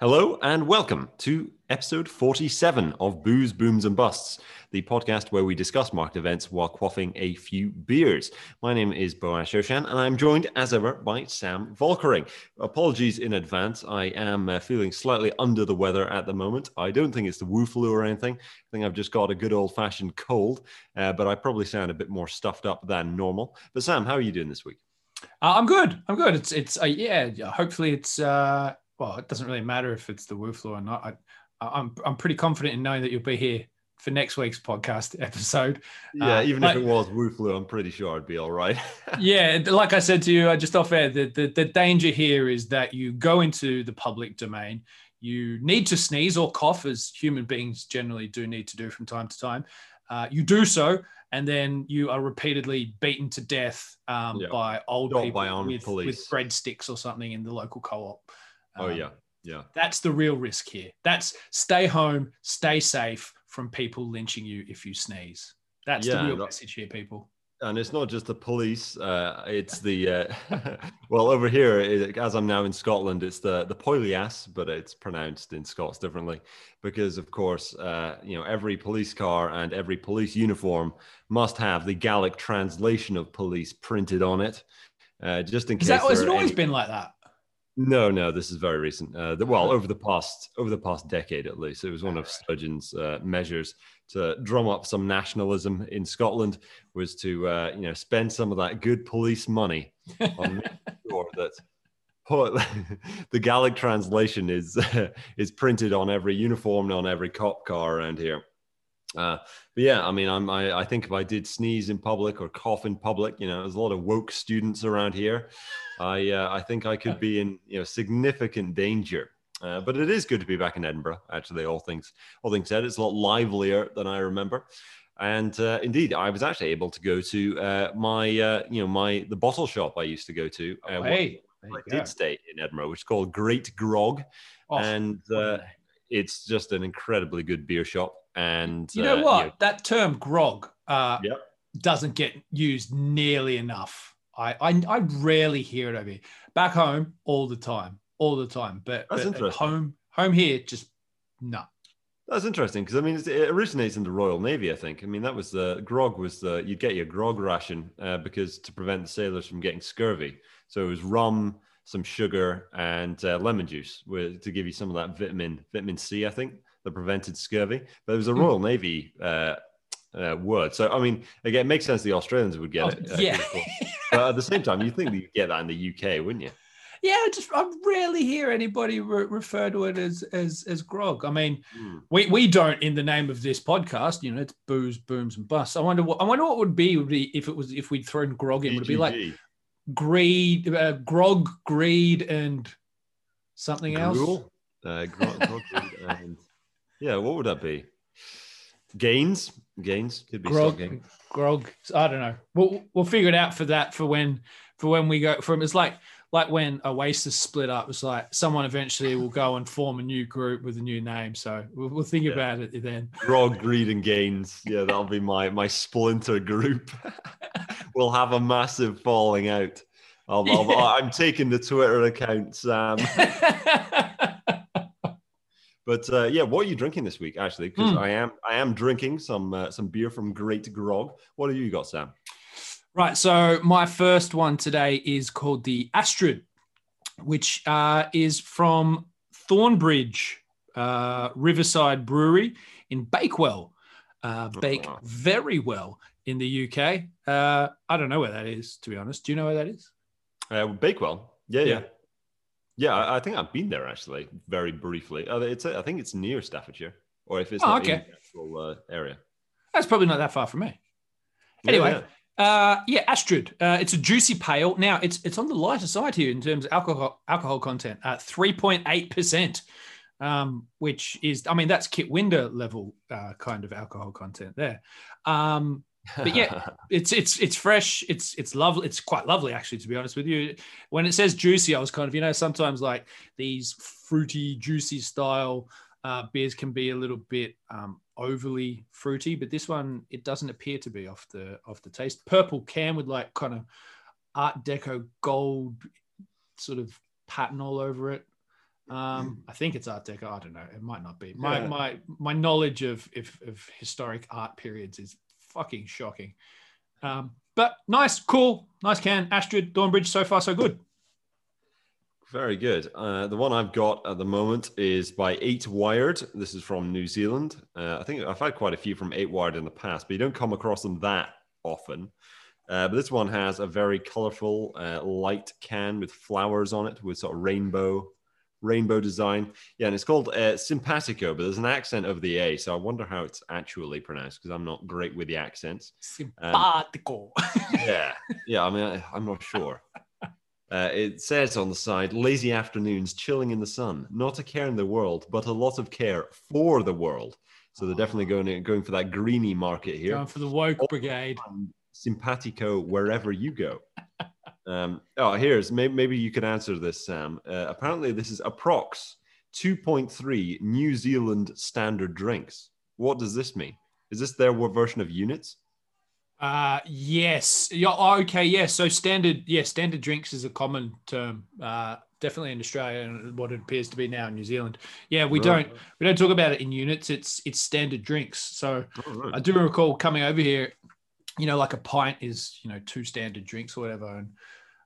Hello and welcome to episode 47 of Booze, Booms and Busts, the podcast where we discuss market events while quaffing a few beers. My name is Boaz Shoshan and I'm joined as ever by Sam Volkering. Apologies in advance. I am uh, feeling slightly under the weather at the moment. I don't think it's the Wu flu or anything. I think I've just got a good old fashioned cold, uh, but I probably sound a bit more stuffed up than normal. But Sam, how are you doing this week? Uh, I'm good. I'm good. It's it's uh, yeah. Hopefully it's uh well, it doesn't really matter if it's the Wu flu or not. I, I'm I'm pretty confident in knowing that you'll be here for next week's podcast episode. Yeah, uh, even if it was Wu flu, I'm pretty sure I'd be all right. yeah, like I said to you, I just off air, the, the the danger here is that you go into the public domain. You need to sneeze or cough, as human beings generally do need to do from time to time. Uh, you do so, and then you are repeatedly beaten to death um, yeah. by old Not people by with, police. with breadsticks or something in the local co-op. Oh, um, yeah, yeah. That's the real risk here. That's stay home, stay safe from people lynching you if you sneeze. That's yeah, the real that, message here, people. And it's not just the police. Uh, it's the uh, well over here. It, as I'm now in Scotland, it's the the Poileas, but it's pronounced in Scots differently because, of course, uh, you know every police car and every police uniform must have the Gaelic translation of police printed on it, uh, just in case. That, has it always any... been like that? No, no, this is very recent. Uh, the, well, over the past over the past decade at least, it was one of Sturgeon's uh, measures to drum up some nationalism in Scotland was to uh, you know spend some of that good police money on sure that the Gaelic translation is is printed on every uniform and on every cop car around here. Uh, but yeah, I mean, I'm, I, I think if I did sneeze in public or cough in public, you know, there's a lot of woke students around here. I, uh, I think I could be in, you know, significant danger. Uh, but it is good to be back in Edinburgh. Actually, all things, all things said, it's a lot livelier than I remember. And uh, indeed, I was actually able to go to uh, my, uh, you know, my the bottle shop I used to go to. Oh, hey, I did stay in Edinburgh, which is called Great Grog, oh, and it's just an incredibly good beer shop. And you know uh, what? You know, that term grog uh, yep. doesn't get used nearly enough. I, I, I rarely hear it over here. Back home, all the time, all the time. But, but interesting. home, home here, just no. That's interesting because I mean it originates in the Royal Navy. I think. I mean that was the grog was the you'd get your grog ration uh, because to prevent the sailors from getting scurvy. So it was rum, some sugar, and uh, lemon juice with, to give you some of that vitamin vitamin C. I think that prevented scurvy. But it was a hmm. Royal mm. Navy uh, uh, word. So, I mean, again, it makes sense the Australians would get oh, it. Uh, yeah. but at the same time, you think you'd get that in the UK, wouldn't you? Yeah, just I rarely hear anybody re- refer to it as as as grog. I mean, mm. we, we don't in the name of this podcast. You know, it's booze, booms, and busts. I wonder what I wonder what would be, would be if it was if we'd thrown grog in. Would it be like greed, uh, grog, greed, and something Gruel? else? Uh, grog, grog, yeah, what would that be? Gains, gains could be grog. Grog. I don't know. We'll we'll figure it out for that for when for when we go from. It's like like when Oasis split up. It's like someone eventually will go and form a new group with a new name. So we'll, we'll think yeah. about it then. Grog, greed, and gains. Yeah, that'll be my my splinter group. we'll have a massive falling out. i am taking the Twitter account, Sam. But uh, yeah, what are you drinking this week? Actually, because mm. I am I am drinking some uh, some beer from Great Grog. What have you got, Sam? Right. So my first one today is called the Astrid, which uh, is from Thornbridge uh, Riverside Brewery in Bakewell. Uh, bake oh, wow. very well in the UK. Uh, I don't know where that is, to be honest. Do you know where that is? Bakewell. Yeah, yeah. yeah. Yeah, I think I've been there actually, very briefly. Uh, it's I think it's near Staffordshire, or if it's oh, not okay. in the actual uh, area. That's probably not that far from me. Anyway, yeah, yeah. Uh, yeah Astrid. Uh, it's a juicy pale. Now it's it's on the lighter side here in terms of alcohol alcohol content. Uh, three point eight percent, um, which is I mean that's Kit Winder level uh, kind of alcohol content there. Um, but yeah, it's it's it's fresh. It's it's lovely. It's quite lovely actually, to be honest with you. When it says juicy, I was kind of you know sometimes like these fruity, juicy style uh, beers can be a little bit um, overly fruity, but this one it doesn't appear to be off the off the taste. Purple can with like kind of Art Deco gold sort of pattern all over it. Um, I think it's Art Deco. I don't know. It might not be. My yeah. my my knowledge of, of of historic art periods is fucking shocking. Um, but nice, cool, nice can. Astrid, Thornbridge, so far so good. Very good. Uh, the one I've got at the moment is by Eight Wired. This is from New Zealand. Uh, I think I've had quite a few from Eight Wired in the past, but you don't come across them that often. Uh, but this one has a very colorful uh, light can with flowers on it with sort of rainbow rainbow design. Yeah, and it's called uh, Simpatico, but there's an accent over the A, so I wonder how it's actually pronounced because I'm not great with the accents. Simpatico. Um, yeah, yeah. I mean, I, I'm not sure. Uh, it says on the side, lazy afternoons, chilling in the sun, not a care in the world, but a lot of care for the world. So they're definitely going going for that greeny market here. Going for the woke brigade. Simpatico wherever you go. um, oh, here's maybe, maybe you can answer this, Sam. Uh, apparently, this is approx 2.3 New Zealand standard drinks. What does this mean? Is this their version of units? Uh, yes. Yeah, oh, okay. Yes. Yeah. So standard, yeah, standard drinks is a common term. Uh, definitely in Australia and what it appears to be now in New Zealand. Yeah, we right. don't we don't talk about it in units. It's it's standard drinks. So oh, right. I do recall coming over here. You know, like a pint is you know two standard drinks or whatever. And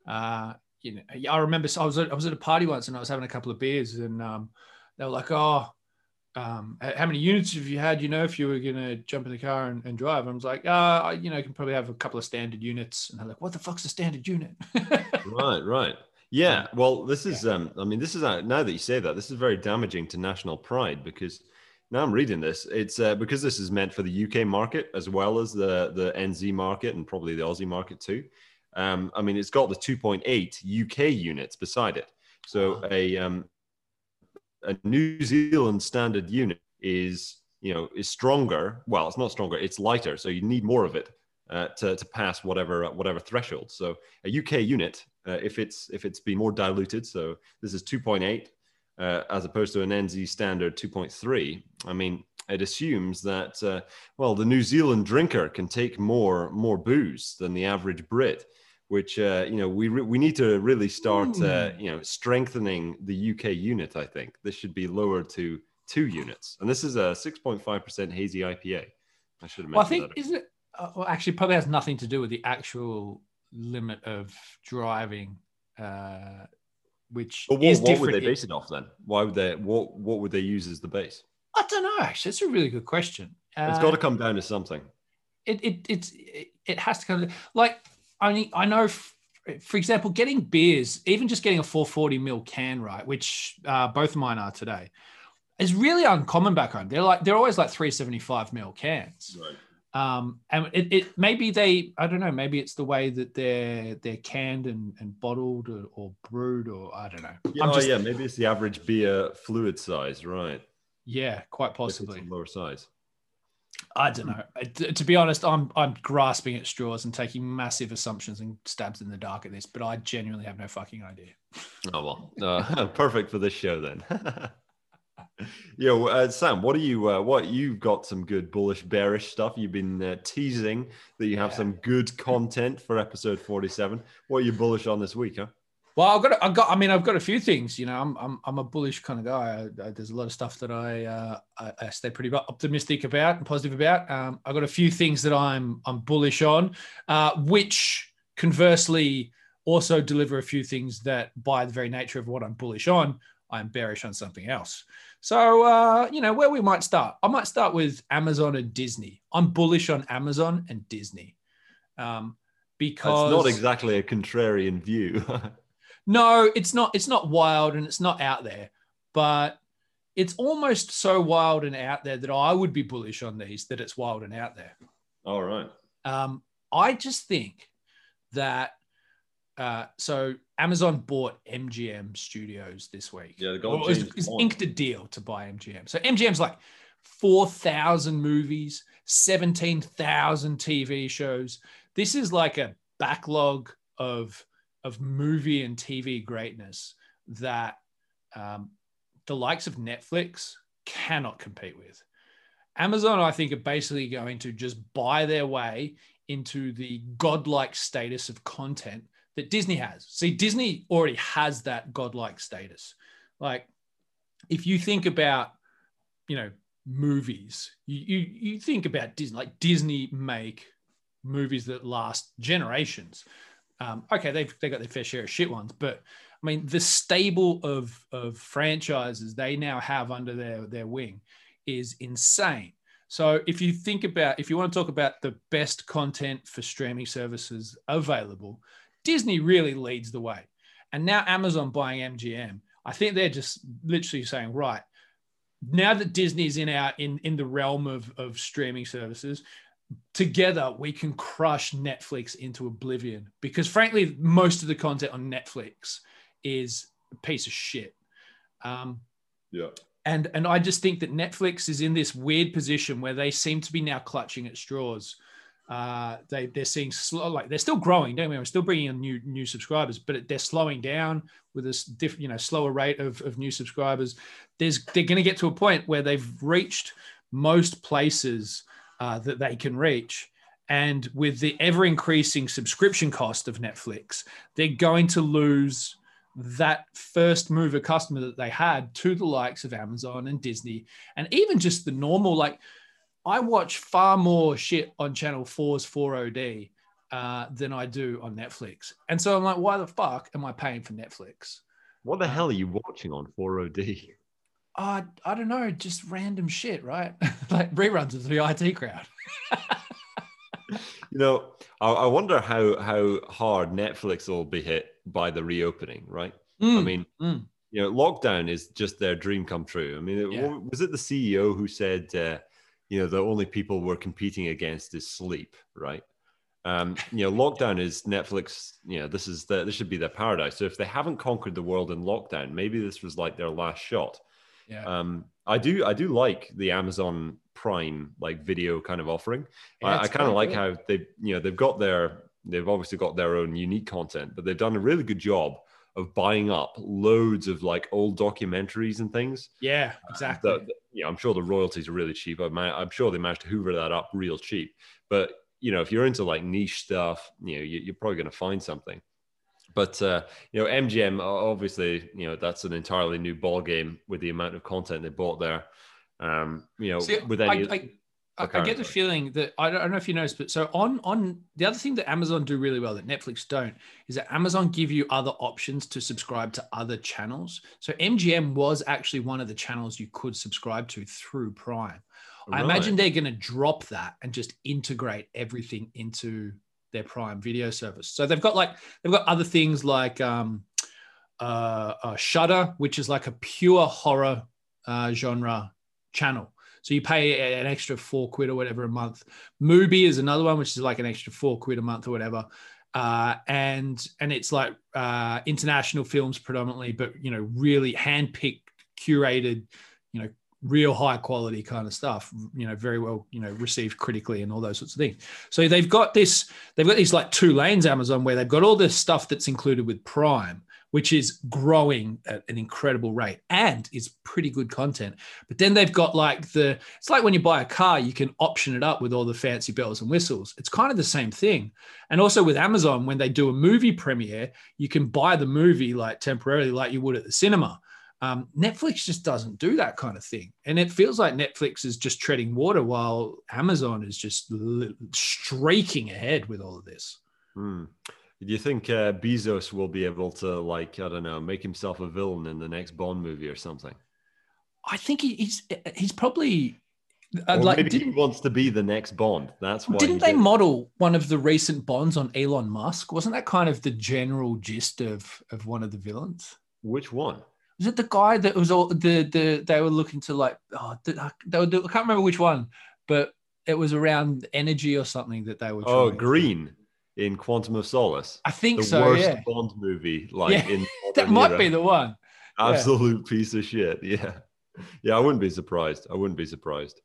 uh, you know, I remember I was at, I was at a party once and I was having a couple of beers and um, they were like, oh um, how many units have you had? You know, if you were going to jump in the car and, and drive, I was like, uh, you know, you can probably have a couple of standard units. And they're like, what the fuck's a standard unit? right, right. Yeah. Well, this is, um, I mean, this is, uh, now that you say that, this is very damaging to national pride because now I'm reading this. It's uh, because this is meant for the UK market as well as the, the NZ market and probably the Aussie market too. Um, I mean, it's got the 2.8 UK units beside it. So a, um, a New Zealand standard unit is you know is stronger. Well, it's not stronger; it's lighter, so you need more of it uh, to to pass whatever whatever threshold. So a UK unit, uh, if it's if it's been more diluted, so this is 2.8 uh, as opposed to an NZ standard 2.3. I mean, it assumes that uh, well, the New Zealand drinker can take more more booze than the average Brit which uh, you know we re- we need to really start uh, hmm. you know strengthening the UK unit. I think this should be lowered to two units, and this is a six point five percent hazy IPA. I should have mentioned well, I think that. is it uh, well, actually probably has nothing to do with the actual limit of driving, uh, which what, is what different. would they base it off then? Why would they what what would they use as the base? I don't know. Actually, it's a really good question. it's got to uh, come down to something. It it it's it, has to come to, like I I know, for example, getting beers, even just getting a 440 mil can, right, which uh, both of mine are today, is really uncommon back home. They're like they're always like 375 mil cans. Right. Um, and it, it maybe they I don't know maybe it's the way that they're they're canned and, and bottled or, or brewed or I don't know. Yeah, oh, just, yeah, maybe it's the average beer fluid size, right? Yeah, quite possibly lower size. I don't know. To be honest, I'm I'm grasping at straws and taking massive assumptions and stabs in the dark at this, but I genuinely have no fucking idea. Oh well, uh, perfect for this show then. Yo, uh, Sam, what are you? Uh, what you've got some good bullish, bearish stuff. You've been uh, teasing that you have yeah. some good content for episode forty-seven. What are you bullish on this week, huh? Well, I've got, I've got, I mean, I've got a few things. You know, I'm, I'm, I'm a bullish kind of guy. I, I, there's a lot of stuff that I, uh, I, I, stay pretty optimistic about and positive about. Um, I've got a few things that I'm, I'm bullish on, uh, which conversely also deliver a few things that, by the very nature of what I'm bullish on, I'm bearish on something else. So, uh, you know, where we might start, I might start with Amazon and Disney. I'm bullish on Amazon and Disney. Um, because it's not exactly a contrarian view. No, it's not. It's not wild and it's not out there, but it's almost so wild and out there that I would be bullish on these. That it's wild and out there. All right. Um, I just think that. Uh, so Amazon bought MGM Studios this week. Yeah, the gold is, is inked a deal to buy MGM. So MGM's like four thousand movies, seventeen thousand TV shows. This is like a backlog of of movie and TV greatness that um, the likes of Netflix cannot compete with. Amazon, I think, are basically going to just buy their way into the godlike status of content that Disney has. See, Disney already has that godlike status. Like if you think about, you know, movies, you you, you think about Disney, like Disney make movies that last generations. Um, okay, they've they got their fair share of shit ones, but I mean the stable of of franchises they now have under their their wing is insane. So if you think about if you want to talk about the best content for streaming services available, Disney really leads the way. And now Amazon buying MGM, I think they're just literally saying, right, now that Disney's in our in in the realm of of streaming services, together we can crush Netflix into oblivion because frankly most of the content on Netflix is a piece of shit. Um, yeah. And and I just think that Netflix is in this weird position where they seem to be now clutching at straws. Uh, they they're seeing slow, like they're still growing. Don't we? We're still bringing in new new subscribers, but they're slowing down with this different, you know, slower rate of, of new subscribers. There's they're going to get to a point where they've reached most places uh, that they can reach. And with the ever increasing subscription cost of Netflix, they're going to lose that first mover customer that they had to the likes of Amazon and Disney, and even just the normal. Like, I watch far more shit on Channel 4's 4OD uh, than I do on Netflix. And so I'm like, why the fuck am I paying for Netflix? What the uh, hell are you watching on 4OD? uh, I don't know, just random shit, right? like reruns of the IT crowd. you know, I, I, wonder how how hard Netflix will be hit by the reopening, right? Mm, I mean, mm. you know, lockdown is just their dream come true. I mean, yeah. was it the CEO who said, uh, you know, the only people we're competing against is sleep, right? Um, you know, lockdown is Netflix. You know, this is the this should be their paradise. So if they haven't conquered the world in lockdown, maybe this was like their last shot. Yeah. Um, I do I do like the Amazon Prime like video kind of offering. Yeah, I, I kind of like how they you know they've got their they've obviously got their own unique content, but they've done a really good job of buying up loads of like old documentaries and things. Yeah, exactly. Uh, the, yeah, I'm sure the royalties are really cheap. I'm, I'm sure they managed to hoover that up real cheap. But you know, if you're into like niche stuff, you know, you, are probably going to find something. But uh, you know, MGM obviously, you know, that's an entirely new ball game with the amount of content they bought there. Um, you know, See, with any. I, I, I, get the feeling that I don't, I don't, know if you noticed, but so on on the other thing that Amazon do really well that Netflix don't is that Amazon give you other options to subscribe to other channels. So MGM was actually one of the channels you could subscribe to through Prime. Right. I imagine they're going to drop that and just integrate everything into their Prime Video service. So they've got like they've got other things like um, uh, uh, Shudder, which is like a pure horror uh, genre channel. So you pay an extra four quid or whatever a month. Mubi is another one, which is like an extra four quid a month or whatever. Uh, and and it's like uh, international films predominantly, but you know, really handpicked, curated, you know, real high quality kind of stuff you know very well you know received critically and all those sorts of things so they've got this they've got these like two lanes amazon where they've got all this stuff that's included with prime which is growing at an incredible rate and is pretty good content but then they've got like the it's like when you buy a car you can option it up with all the fancy bells and whistles it's kind of the same thing and also with amazon when they do a movie premiere you can buy the movie like temporarily like you would at the cinema um, Netflix just doesn't do that kind of thing. And it feels like Netflix is just treading water while Amazon is just l- streaking ahead with all of this. Hmm. Do you think uh, Bezos will be able to, like, I don't know, make himself a villain in the next Bond movie or something? I think he's he's probably uh, like maybe he wants to be the next Bond. That's why. Didn't they did. model one of the recent Bonds on Elon Musk? Wasn't that kind of the general gist of of one of the villains? Which one? was it the guy that was all the the they were looking to like oh they were, I can't remember which one, but it was around energy or something that they were. Oh, Green to. In Quantum of Solace. I think the so. Worst yeah. Bond movie, like yeah. in that might era. be the one. Absolute yeah. piece of shit. Yeah, yeah. I wouldn't be surprised. I wouldn't be surprised.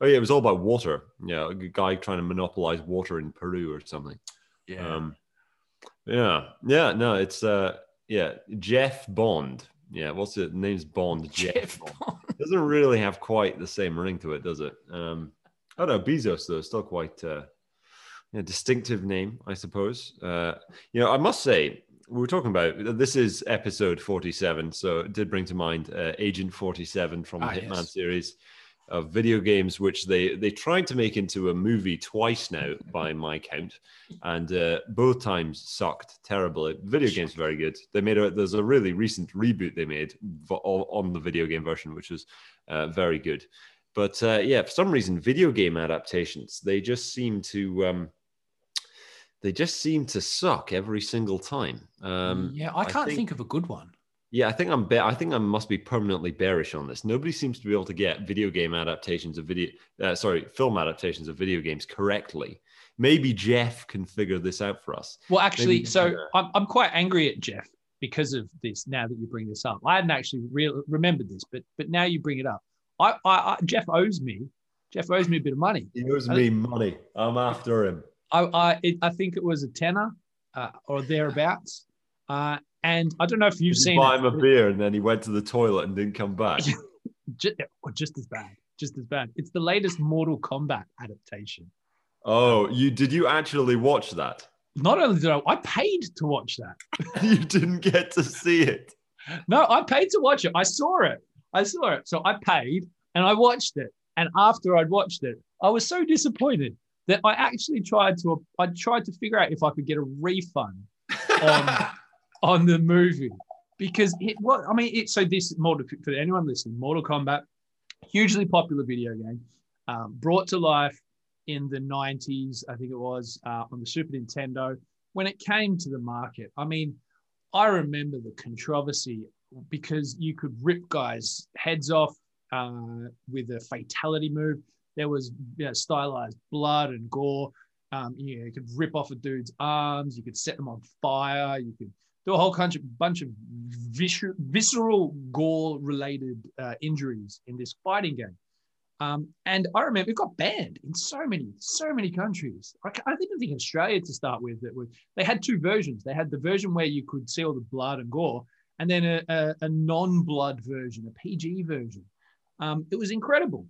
Oh yeah, it was all about water. Yeah, a guy trying to monopolize water in Peru or something. Yeah. Um, yeah. Yeah. No, it's uh yeah, Jeff Bond yeah, what's it? Name's Bond. Jeff Bond. Doesn't really have quite the same ring to it, does it? Um, I don't know. Bezos though, still quite uh, a distinctive name, I suppose. Uh, you know, I must say, we were talking about this is episode 47 so it did bring to mind uh, agent 47 from the ah, hitman yes. series of video games which they they tried to make into a movie twice now by my count and uh, both times sucked terribly video games very good they made a there's a really recent reboot they made on the video game version which was uh, very good but uh, yeah for some reason video game adaptations they just seem to um, they just seem to suck every single time. Um, yeah, I can't I think, think, of a good one. Yeah, I think I'm. I think I must be permanently bearish on this. Nobody seems to be able to get video game adaptations of video. Uh, sorry, film adaptations of video games correctly. Maybe Jeff can figure this out for us. Well, actually, Maybe, so I'm, I'm quite angry at Jeff because of this. Now that you bring this up, I hadn't actually re- remembered this, but but now you bring it up. I, I, I Jeff owes me. Jeff owes me a bit of money. He owes me money. I'm after him. I I, it, I think it was a tenner uh, or thereabouts. Uh, and I don't know if you've Did seen. You buy him a beer and then he went to the toilet and didn't come back. just, just as bad. Just as bad. It's the latest Mortal Kombat adaptation. Oh, you did you actually watch that? Not only did I, I paid to watch that. you didn't get to see it. No, I paid to watch it. I saw it. I saw it. So I paid and I watched it. And after I'd watched it, I was so disappointed that I actually tried to I tried to figure out if I could get a refund on on the movie. Because it what I mean it so this Mortal for anyone listening Mortal Kombat hugely popular video game um, brought to life in the 90s I think it was uh, on the Super Nintendo. When it came to the market I mean I remember the controversy because you could rip guys heads off uh, with a fatality move there was you know, stylized blood and gore. Um, you, know, you could rip off a dude's arms. You could set them on fire. You could do a whole bunch of, bunch of viscer- visceral gore-related uh, injuries in this fighting game. Um, and I remember it got banned in so many, so many countries. I, I didn't think Australia to start with. That was they had two versions. They had the version where you could see all the blood and gore, and then a, a, a non-blood version, a PG version. Um, it was incredible.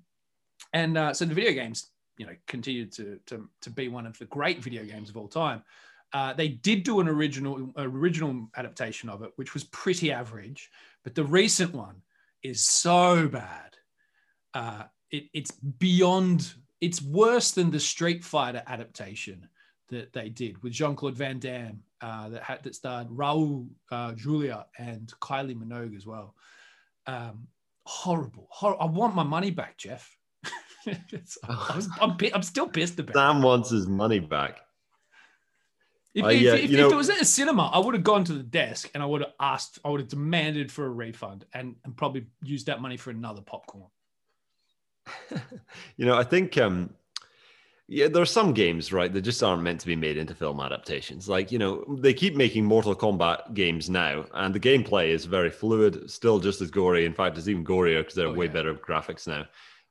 And uh, so the video games, you know, continued to, to, to be one of the great video games of all time. Uh, they did do an original original adaptation of it, which was pretty average, but the recent one is so bad. Uh, it, it's beyond. It's worse than the Street Fighter adaptation that they did with Jean Claude Van Damme uh, that had that starred Raul uh, Julia and Kylie Minogue as well. Um, horrible, hor- I want my money back, Jeff. I was, I'm, I'm still pissed about. Sam wants his money back. If, uh, if, yeah, if, if it was at a cinema, I would have gone to the desk and I would have asked, I would have demanded for a refund and, and probably used that money for another popcorn. you know, I think, um, yeah, there are some games, right, that just aren't meant to be made into film adaptations. Like, you know, they keep making Mortal Kombat games now, and the gameplay is very fluid, still just as gory. In fact, it's even gorier because they're oh, way yeah. better graphics now.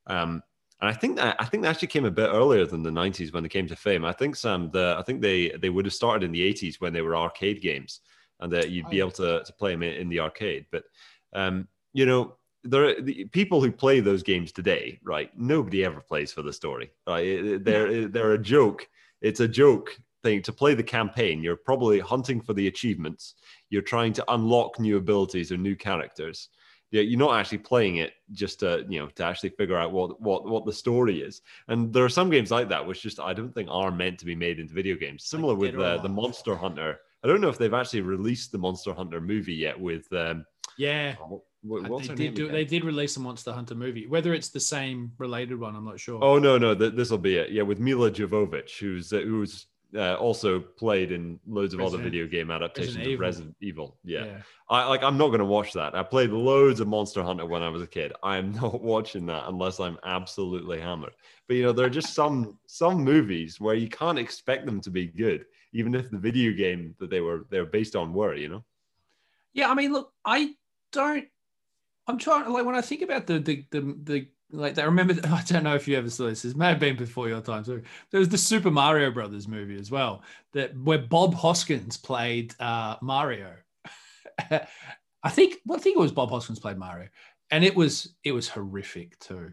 Um, and I think that I think they actually came a bit earlier than the '90s when they came to fame. I think Sam, the I think they they would have started in the '80s when they were arcade games, and that you'd be oh. able to to play them in, in the arcade. But um, you know, there are the people who play those games today, right? Nobody ever plays for the story. Right? They're they're a joke. It's a joke thing to play the campaign. You're probably hunting for the achievements. You're trying to unlock new abilities or new characters yeah, you're not actually playing it just to you know to actually figure out what what what the story is. And there are some games like that which just I don't think are meant to be made into video games. Similar like with uh, the Monster Hunter. I don't know if they've actually released the Monster Hunter movie yet. With um, yeah, oh, what, they did do, they did release a Monster Hunter movie. Whether it's the same related one, I'm not sure. Oh no, no, th- this will be it. Yeah, with Milla Jovovich, who's uh, who's uh, also played in loads of Resident, other video game adaptations Resident of Resident Evil. Yeah. yeah. I like I'm not gonna watch that. I played loads of Monster Hunter when I was a kid. I am not watching that unless I'm absolutely hammered. But you know, there are just some some movies where you can't expect them to be good, even if the video game that they were they're based on were, you know. Yeah, I mean, look, I don't I'm trying like when I think about the the the, the like I remember. I don't know if you ever saw this. This may have been before your time. So there was the Super Mario Brothers movie as well, that where Bob Hoskins played uh, Mario. I think well, I think it was Bob Hoskins played Mario, and it was it was horrific too.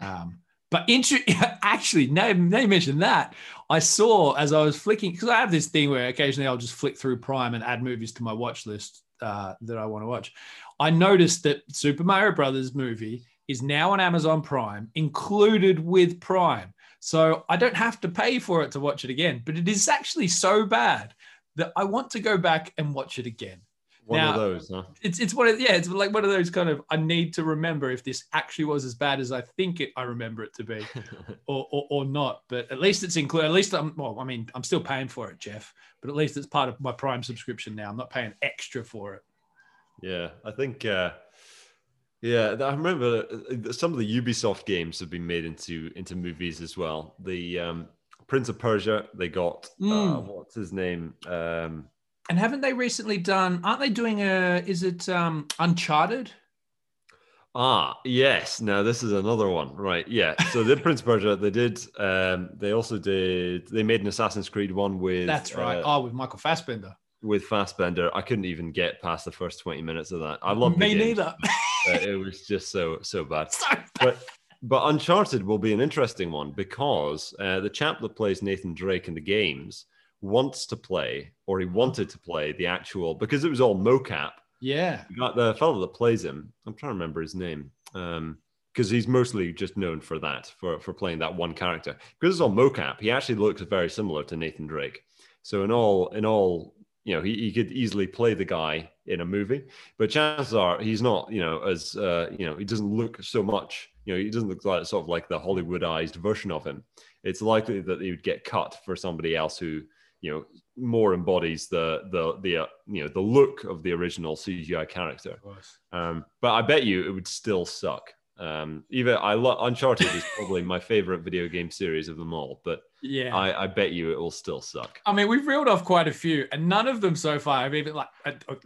Um, But intro- actually, now, now you mentioned that, I saw as I was flicking because I have this thing where occasionally I'll just flick through Prime and add movies to my watch list uh, that I want to watch. I noticed that Super Mario Brothers movie is now on Amazon Prime, included with Prime. So I don't have to pay for it to watch it again. But it is actually so bad that I want to go back and watch it again. One now, of those, huh? It's it's one of yeah, it's like one of those kind of I need to remember if this actually was as bad as I think it I remember it to be, or, or, or not. But at least it's included. At least I'm well. I mean, I'm still paying for it, Jeff. But at least it's part of my Prime subscription now. I'm not paying extra for it. Yeah, I think. uh yeah, I remember uh, some of the Ubisoft games have been made into into movies as well. The um, Prince of Persia, they got mm. uh, what's his name? Um, and haven't they recently done? Aren't they doing a? Is it um, Uncharted? Ah, yes. Now this is another one, right? Yeah. So the Prince of Persia, they did. Um, they also did. They made an Assassin's Creed one with. That's right. Uh, oh, with Michael Fassbender. With Fassbender, I couldn't even get past the first twenty minutes of that. I love me neither. uh, it was just so so bad. So bad. But but Uncharted will be an interesting one because uh, the chap that plays Nathan Drake in the games wants to play, or he wanted to play the actual because it was all mocap. Yeah, got the fellow that plays him. I'm trying to remember his name. Um, because he's mostly just known for that, for for playing that one character. Because it's all mocap, he actually looks very similar to Nathan Drake. So in all in all, you know, he, he could easily play the guy in a movie, but chances are he's not, you know, as uh, you know, he doesn't look so much, you know, he doesn't look like sort of like the Hollywoodized version of him. It's likely that he would get cut for somebody else who you know more embodies the the the uh, you know the look of the original CGI character. Um, but I bet you it would still suck. Um, even I love Uncharted is probably my favorite video game series of them all, but yeah, I, I, bet you it will still suck. I mean, we've reeled off quite a few, and none of them so far have even like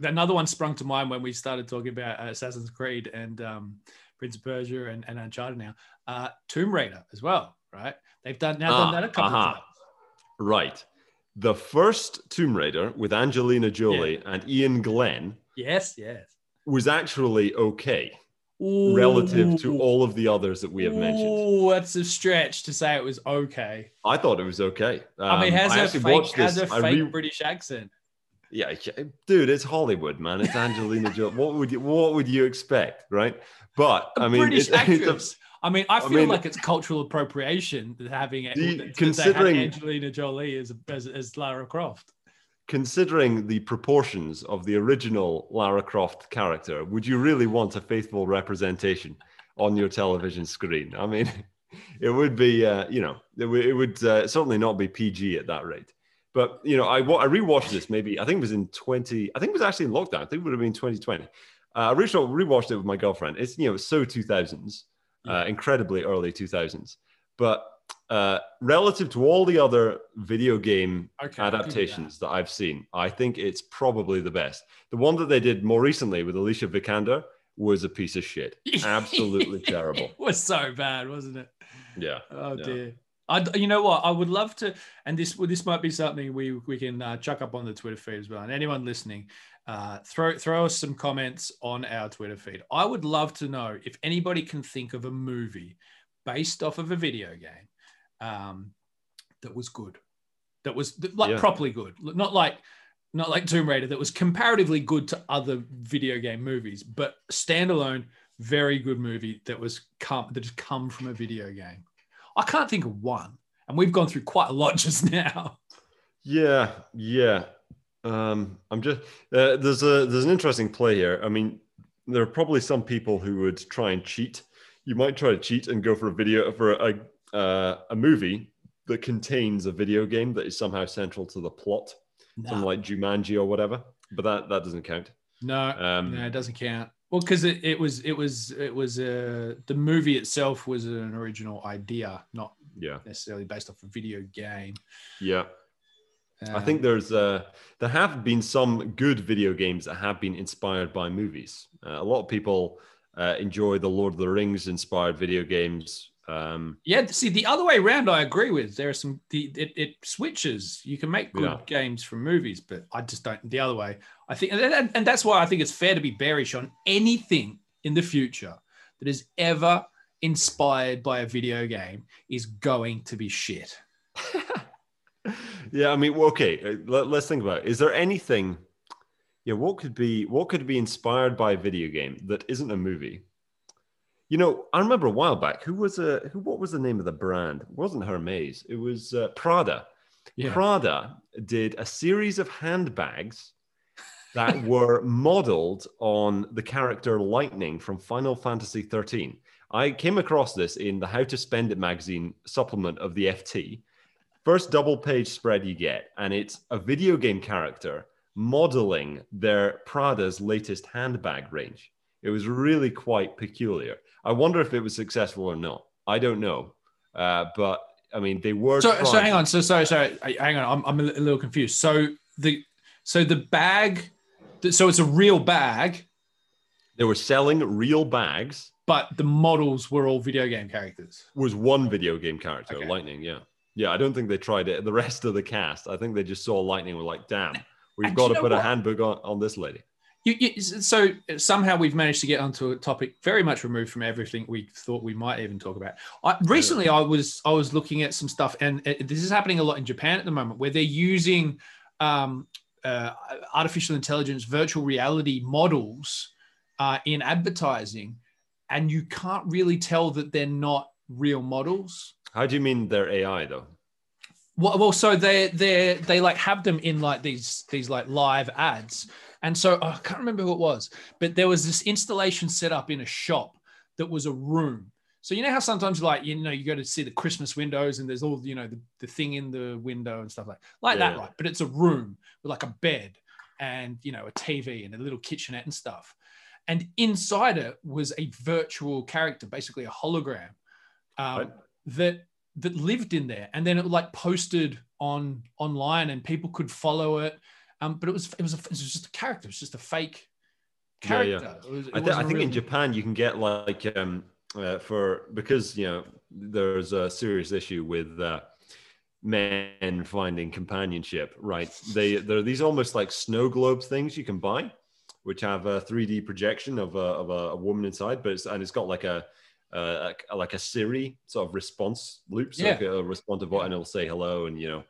another one sprung to mind when we started talking about uh, Assassin's Creed and um, Prince of Persia and, and Uncharted now. Uh, Tomb Raider as well, right? They've done now done that a couple uh-huh. of times. Right the first Tomb Raider with Angelina Jolie yeah. and Iain Glen. Yes, yes. Was actually okay Ooh. relative to all of the others that we have mentioned. Oh, that's a stretch to say it was okay. I thought it was okay. Um, I mean, has a fake, has a fake re- British accent. Yeah, dude, it's Hollywood, man. It's Angelina Jolie. What would you What would you expect, right? But a I mean, British actress. I mean, I feel I mean, like it's cultural appropriation having it, you, considering Angelina Jolie as, as, as Lara Croft. Considering the proportions of the original Lara Croft character, would you really want a faithful representation on your television screen? I mean, it would be, uh, you know, it, w- it would uh, certainly not be PG at that rate. But you know, I I rewatched this maybe I think it was in twenty. I think it was actually in lockdown. I think it would have been twenty twenty. Uh, I rewatched it with my girlfriend. It's you know so two thousands uh, incredibly early 2000s. But uh, relative to all the other video game okay, adaptations that. that. I've seen, I think it's probably the best. The one that they did more recently with Alicia Vikander was a piece of shit. Absolutely terrible. It was so bad, wasn't it? Yeah. Oh yeah. dear. I, you know what? I would love to, and this this might be something we we can uh, chuck up on the Twitter feed as well. And anyone listening, uh, throw throw us some comments on our Twitter feed. I would love to know if anybody can think of a movie based off of a video game um, that was good, that was like yeah. properly good, not like not like Tomb Raider, that was comparatively good to other video game movies, but standalone, very good movie that was come that has come from a video game. I can't think of one, and we've gone through quite a lot just now. Yeah, yeah. Um, I'm just uh, there's a there's an interesting play here. I mean, there are probably some people who would try and cheat. You might try to cheat and go for a video for a uh, a movie that contains a video game that is somehow central to the plot, no. something like Jumanji or whatever. But that that doesn't count. No, um, no, it doesn't count. Well, because it, it was it was it was uh, the movie itself was an original idea, not yeah necessarily based off a video game. Yeah. Um, I think there's uh, there have been some good video games that have been inspired by movies. Uh, a lot of people uh, enjoy the Lord of the Rings inspired video games. Um, yeah, see the other way around, I agree with. There are some the, it, it switches. You can make good yeah. games from movies, but I just don't. The other way, I think, and, and that's why I think it's fair to be bearish on anything in the future that is ever inspired by a video game is going to be shit. yeah, I mean, okay, uh, let, us think about it. Is there anything? Yeah, what could be what could be inspired by a video game that isn't a movie? You know, I remember a while back. Who was a who? What was the name of the brand? It wasn't Hermes. It was uh, Prada. Yeah. Prada did a series of handbags that were modeled on the character Lightning from Final Fantasy 13. I came across this in the How to Spend It magazine supplement of the FT. First double page spread you get, and it's a video game character modeling their Prada's latest handbag range. It was really quite peculiar. I wonder if it was successful or not. I don't know. Uh, but I mean, they were. So, so hang on. So, sorry, sorry. Hang on. I'm, I'm a little confused. So the so the bag so it's a real bag. They were selling real bags, but the models were all video game characters. Was one video game character, okay. Lightning? Yeah, yeah. I don't think they tried it. The rest of the cast, I think they just saw Lightning. Were like, damn, we've and got to put what? a handbook on, on this lady. You, you, so somehow we've managed to get onto a topic very much removed from everything we thought we might even talk about. I, recently, I was I was looking at some stuff, and it, this is happening a lot in Japan at the moment, where they're using um, uh, artificial intelligence, virtual reality models uh, in advertising, and you can't really tell that they're not real models. How do you mean they're AI though? Well, well, so they they they like have them in like these these like live ads, and so oh, I can't remember who it was, but there was this installation set up in a shop that was a room, so you know how sometimes like you know you go to see the Christmas windows and there's all you know the, the thing in the window and stuff like like yeah. that, right? But it's a room with like a bed and you know a TV and a little kitchenette and stuff. And inside it was a virtual character, basically a hologram, um, that that lived in there. And then it like posted on online and people could follow it. Um, but it was it was a, it was just a character. It was just a fake character. Yeah, yeah. It was, it I, th- I, think in Japan you can get like um, uh, for because you know there's a serious issue with uh, men finding companionship. Right? They there are these almost like snow globes things you can buy, which have a 3D projection of a, of a, a woman inside, but it's, and it's got like a uh, like a Siri sort of response loop, so yeah. like a responsive button, and it'll say hello, and you know,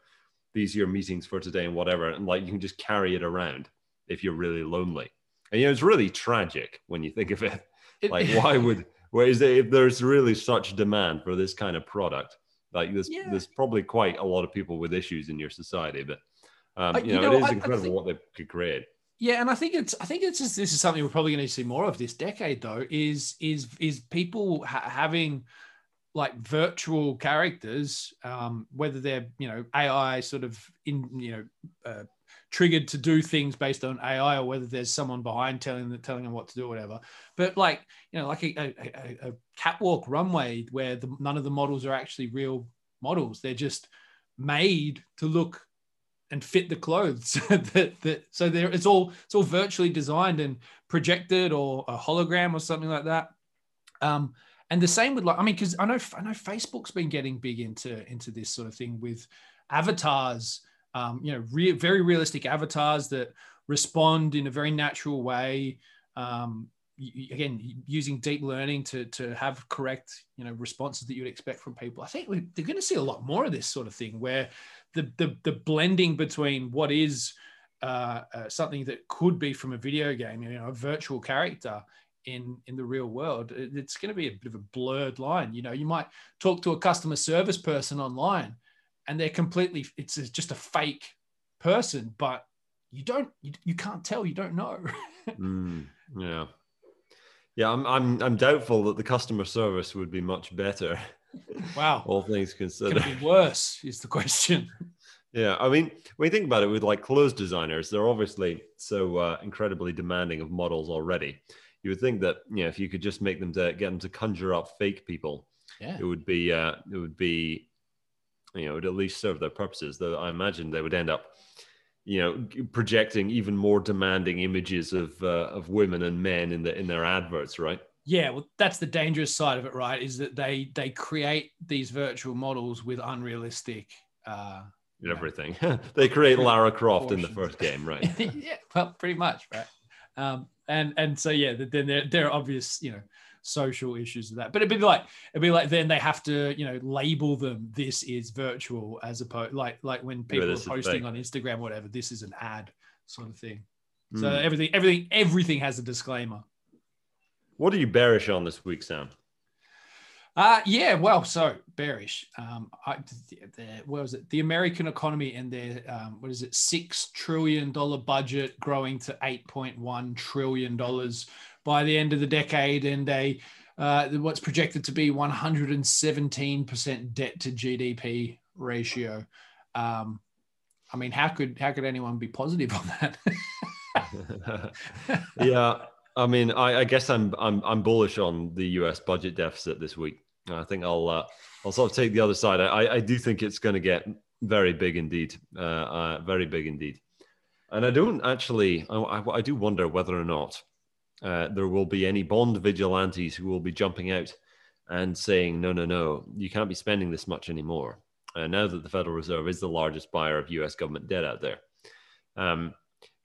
these are your meetings for today, and whatever, and like you can just carry it around if you're really lonely, and you know, it's really tragic when you think of it. Like, why would Whereas if there's really such demand for this kind of product, like there's yeah. there's probably quite a lot of people with issues in your society, but um, you, you, know, know it is I, incredible I think, what they could create. Yeah, and I think it's I think it's just, this is something we're probably going to see more of this decade, though. Is is is people ha- having like virtual characters, um, whether they're you know AI sort of in you know uh, triggered to do things based on AI or whether there's someone behind telling them telling them what to do or whatever. But like you know, like a, a, a catwalk runway where the, none of the models are actually real models; they're just made to look and fit the clothes. that, that so there it's all it's all virtually designed and projected or a hologram or something like that. Um, and the same with like I mean, because I know I know Facebook's been getting big into into this sort of thing with avatars um, you know, re- very realistic avatars that respond in a very natural way. Um, again, using deep learning to to have correct, you know, responses that you'd expect from people. I think we, they're going to see a lot more of this sort of thing, where the the, the blending between what is uh, uh, something that could be from a video game, you know, a virtual character in in the real world it's going to be a bit of a blurred line you know? You might talk to a customer service person online and they're completely it's just a fake person but you don't you, you can't tell you don't know. Mm, yeah. Yeah I'm, I'm i'm doubtful that the customer service would be much better. Wow. All things considered. Be worse is the question. Yeah i mean when you think about it with like clothes designers they're obviously so uh, incredibly demanding of models already you would think that you know if you could just make them to get them to conjure up fake people yeah. it would be uh, it would be you know, it would at least serve their purposes. Though I imagine they would end up, you know, projecting even more demanding images of uh, of women and men in the in their adverts, right? Yeah, well, that's the dangerous side of it, right? Is that they they create these virtual models with unrealistic. Uh, everything. they create Lara Croft in the first game, right? yeah, well, pretty much, right? Um, and and so yeah, then they're they're obvious, you know, social issues with that. But it'd be like it'd be like then they have to you know label them. This is virtual as opposed like like when people Yeah, are posting on Instagram or whatever. This is an ad sort of thing. So Mm. everything everything everything has a disclaimer. What are you bearish on this week, Sam? Uh yeah, well, so bearish. Um, I, the, the, what was it? The American economy and their um, what is it? Six trillion dollar budget growing to eight point one trillion dollars by the end of the decade, and a uh, what's projected to be one hundred and seventeen percent debt to GDP ratio. Um, I mean, how could how could anyone be positive on that? yeah, I mean, I, I guess I'm I'm I'm bullish on the U.S. budget deficit this week. I think I'll uh, I'll sort of take the other side. I I do think it's going to get very big indeed, uh, uh, very big indeed. And I don't actually, I, I, do wonder whether or not uh, there will be any bond vigilantes who will be jumping out and saying, no, no, no, you can't be spending this much anymore. Uh, now that the Federal Reserve is the largest buyer of U.S. government debt out there. Um,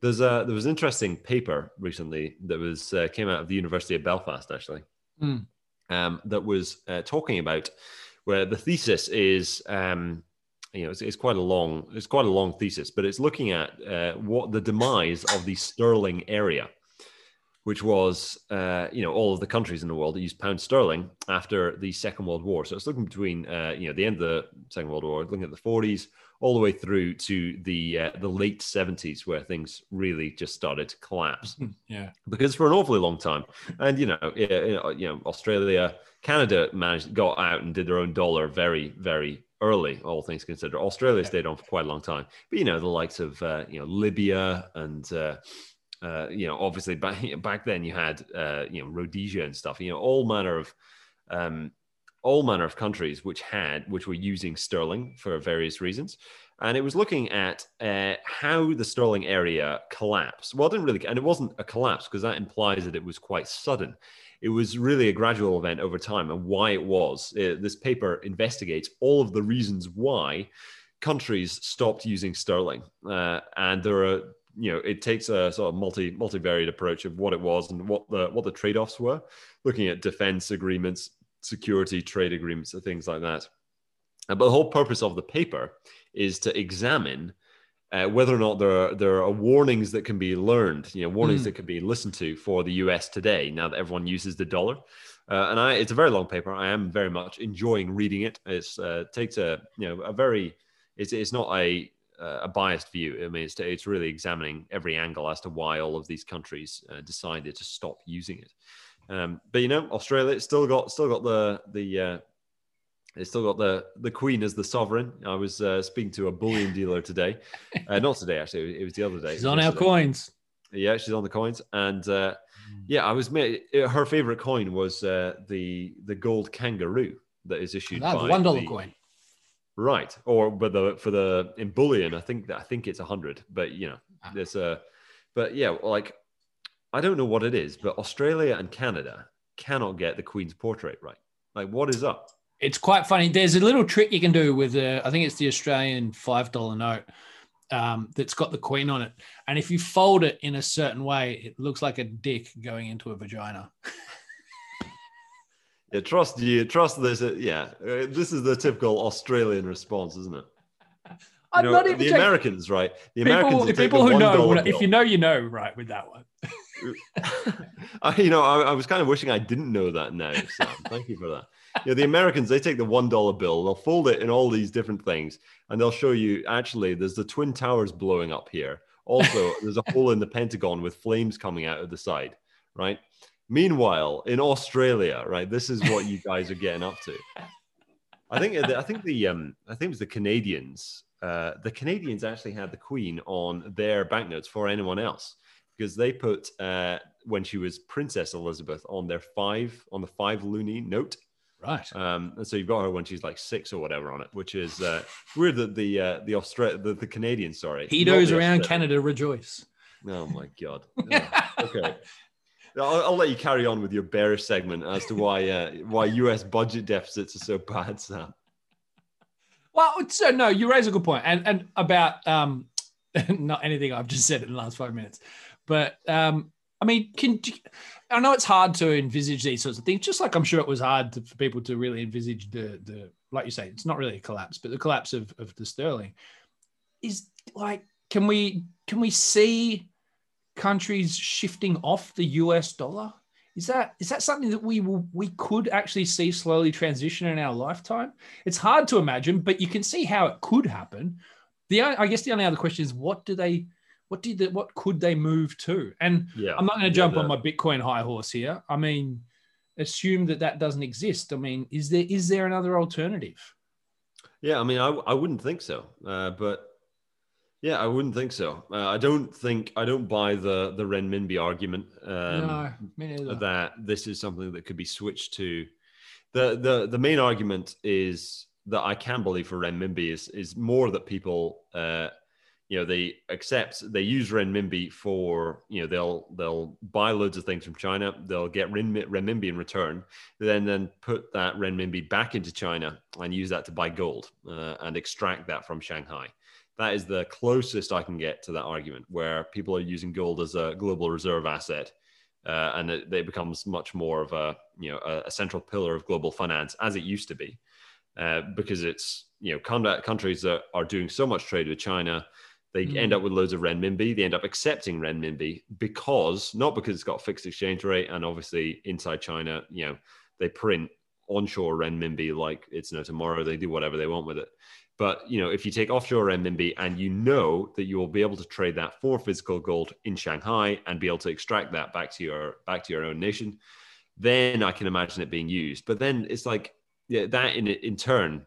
there's a there was an interesting paper recently that was uh, came out of the University of Belfast actually, Hmm. um, that was uh, talking about where the thesis is um, you know it's, it's quite a long it's quite a long thesis, but it's looking at uh, what the demise of the sterling area, which was uh, you know all of the countries in the world that used pound sterling after the Second World War. So it's looking between uh, you know the end of the Second World War, looking at the 40s all the way through to the uh, the late 70s where things really just started to collapse. Yeah, because for an awfully long time. And you know you know, you know australia canada managed got out and did their own dollar very very early all things considered. Australia Yeah. stayed on for quite a long time. But you know the likes of uh, you know libya and uh, uh, you know obviously back, back then you had uh, you know rhodesia and stuff you know all manner of um, all manner of countries which had which were using sterling for various reasons. And it was looking at uh, how the sterling area collapsed. Well it didn't really and it wasn't a collapse because that implies that it was quite sudden. It was really a gradual event over time and why it was Uh, this paper investigates all of the reasons why countries stopped using sterling. Uh, and there are you know it takes a sort of multi multivariate approach of what it was and what the what the trade-offs were. Looking at defense agreements security trade agreements and things like that Uh, but the whole purpose of the paper is to examine uh, whether or not there are there are warnings that can be learned, you know, warnings Mm. that can be listened to for the U.S. today. Now that everyone uses the dollar, uh, and I, it's a very long paper. I am very much enjoying reading it. It's uh, takes a you know a very it's it's not a uh, a biased view. I mean, it's it's really examining every angle as to why all of these countries uh, decided to stop using it. Um, but you know, Australia it's still got still got the the uh, it's still got the the Queen as the sovereign. I was uh, speaking to a bullion dealer today, uh, not today actually. It was the other day. she's on our coins. Yeah, she's on the coins, and uh, yeah, I was. ma- Her favorite coin was uh, the the gold kangaroo that is issued by one dollar coin. right? Or but the for the in bullion, I think that I think it's a hundred, but you know, Ah. there's a, but yeah, like I don't know what it is, but Australia and Canada cannot get the Queen's portrait right. Like, what is up? It's quite funny. There's a little trick you can do with, uh, I think it's the Australian five dollar note um, that's got the queen on it, and if you fold it in a certain way, it looks like a dick going into a vagina. Yeah, trust you. Trust this. uh, Yeah, uh, this is the typical Australian response, isn't it? I'm know, not even the joking. Americans, right? The Americans people, take people the who know, $1 if you know, you know, right with that one. I, you know, I, I was kind of wishing I didn't know that now, Sam. Thank you for that. You know, the Americans, they take the one dollar bill, they'll fold it in all these different things, and they'll show you actually there's the twin towers blowing up here. Also, there's a hole in the Pentagon with flames coming out of the side, right? Meanwhile, in Australia, right, this is what you guys are getting up to. I think I think the um I think it was the Canadians. Uh, the Canadians actually had the Queen on their banknotes for anyone else because they put uh, when she was Princess Elizabeth on their five on the five loonie note. Right. Um, and so you've got her when she's like six or whatever on it, which is uh, weird that the uh, the Australia the, the Canadians, sorry, He knows around. Canada rejoice. Oh my god. Yeah, okay. I'll, I'll let you carry on with your bearish segment as to why uh, why U.S. budget deficits are so bad, Sam. Well, so no, you raise a good point, and and about um, not anything I've just said in the last five minutes, but um, I mean, can I know it's hard to envisage these sorts of things, just like I'm sure it was hard to, for people to really envisage the the like you say, it's not really a collapse, but the collapse of, of the sterling is like, can we can we see countries shifting off the US dollar? Is that is that something that we will we could actually see slowly transition in our lifetime? It's hard to imagine, but you can see how it could happen. The I guess the only other question is what do they what did the, what could they move to? And yeah, I'm not going to jump yeah, on my Bitcoin high horse here. I mean, assume that that doesn't exist. I mean, is there is there another alternative? Yeah, I mean, I, I wouldn't think so. Uh, but yeah, I wouldn't think so. Uh, I don't think I don't buy the the renminbi argument um, no, that this is something that could be switched to. The the the main argument is that I can believe for renminbi is is more that people uh, you know they accept they use renminbi for you know they'll they'll buy loads of things from China they'll get renminbi in return then then put that renminbi back into China and use that to buy gold uh, and extract that from Shanghai. That is the closest I can get to that argument where people are using gold as a global reserve asset uh, and it, it, becomes much more of a you know a, a, central pillar of global finance as it used to be uh, because it's you know countries that are doing so much trade with China they mm. end up with loads of renminbi. They end up accepting renminbi because not because it's got a fixed exchange rate, and obviously inside China, you know, they print onshore renminbi like it's no tomorrow. They do whatever they want with it. But you know, if you take offshore renminbi and you know that you will be able to trade that for physical gold in Shanghai and be able to extract that back to your back to your own nation, then I can imagine it being used. But then it's like yeah, that in in turn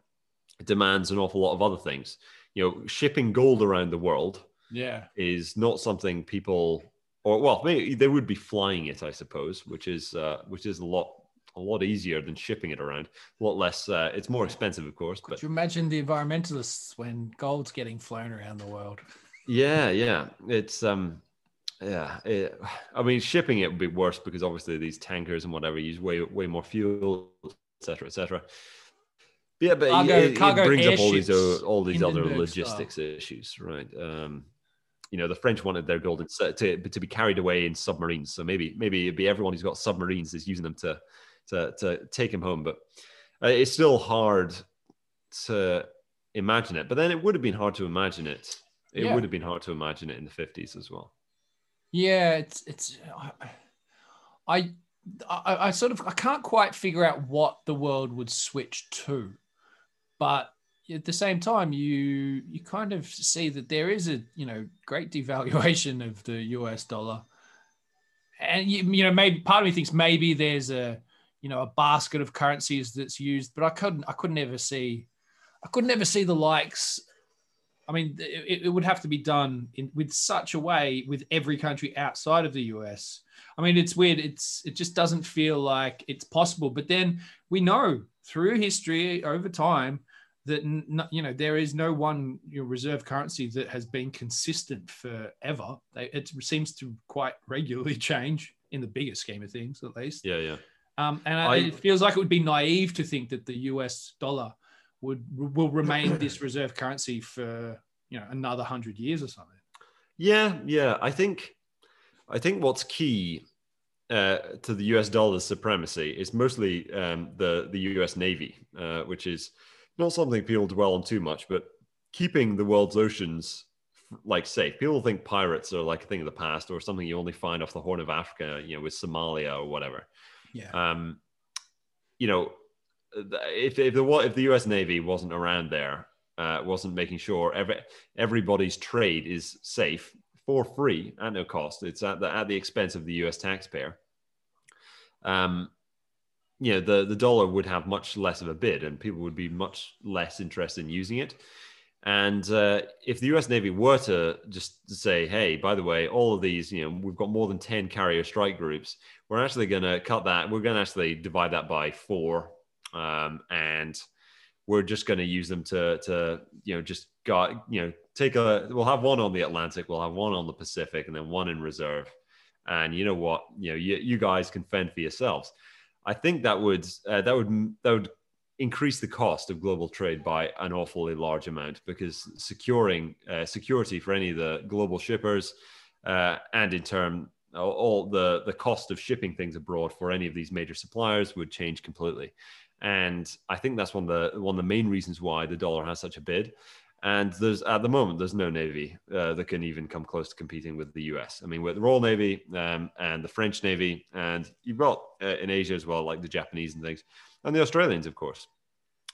demands an awful lot of other things you know, shipping gold around the world yeah. is not something people or well maybe they would be flying it i suppose which is uh, which is a lot a lot easier than shipping it around. A lot less uh, it's more expensive of course Could but you imagine the environmentalists when gold's getting flown around the world? Yeah yeah. It's um yeah it, i mean shipping it would be worse because obviously these tankers and whatever use way way more fuel etc etc yeah, but cargo, it, it brings up all these uh, all these other logistics style. issues, right? Um, you know, the French wanted their golden to to be carried away in submarines, so maybe maybe it'd be everyone who's got submarines is using them to to to take him home. But uh, it's still hard to imagine it. But then it would have been hard to imagine it. It yeah. would have been hard to imagine it in the fifties as well. Yeah, it's it's I, I I sort of I can't quite figure out what the world would switch to but at the same time you you kind of see that there is a you know great devaluation of the US dollar. And you, you know maybe part of me thinks maybe there's a you know a basket of currencies that's used but I couldn't I could never see I could never see the likes. I mean it, it would have to be done in with such a way with every country outside of the US I mean it's weird. It's it just doesn't feel like it's possible. But then we know through history over time that you know there is no one you know, reserve currency that has been consistent forever. It seems to quite regularly change in the bigger scheme of things, at least. Yeah, yeah. Um, and I, it feels like it would be naive to think that the U.S. dollar would will remain this reserve currency for you know another hundred years or something. Yeah, yeah. I think I think what's key uh, to the U.S. dollar's supremacy is mostly um, the the U.S. Navy, uh, which is not something people dwell on too much, but keeping the world's oceans like safe. People think pirates are like a thing of the past or something you only find off the Horn of Africa, you know, with Somalia or whatever. Yeah. Um, you know, if if the if the U.S. Navy wasn't around there, uh, wasn't making sure every everybody's trade is safe for free at no cost. It's at the at the expense of the U.S. taxpayer. Um, you know the the dollar would have much less of a bid and people would be much less interested in using it. And uh, if the us navy were to just say hey by the way all of these you know we've got more than 10 carrier strike groups we're actually going to cut that we're going to actually divide that by four um, and we're just going to use them to to you know just got you know take a we'll have one on the atlantic we'll have one on the pacific and then one in reserve. And you know what? You know you, you guys can fend for yourselves I think that would uh, that would that would increase the cost of global trade by an awfully large amount because securing uh, security for any of the global shippers uh, and in turn all the the cost of shipping things abroad for any of these major suppliers would change completely. And I think that's one of the one of the main reasons why the dollar has such a bid. And there's at the moment there's no navy uh, that can even come close to competing with the U.S. I mean, with the Royal Navy um, and the French Navy, and you've got uh, in Asia as well, like the Japanese and things, and the Australians, of course.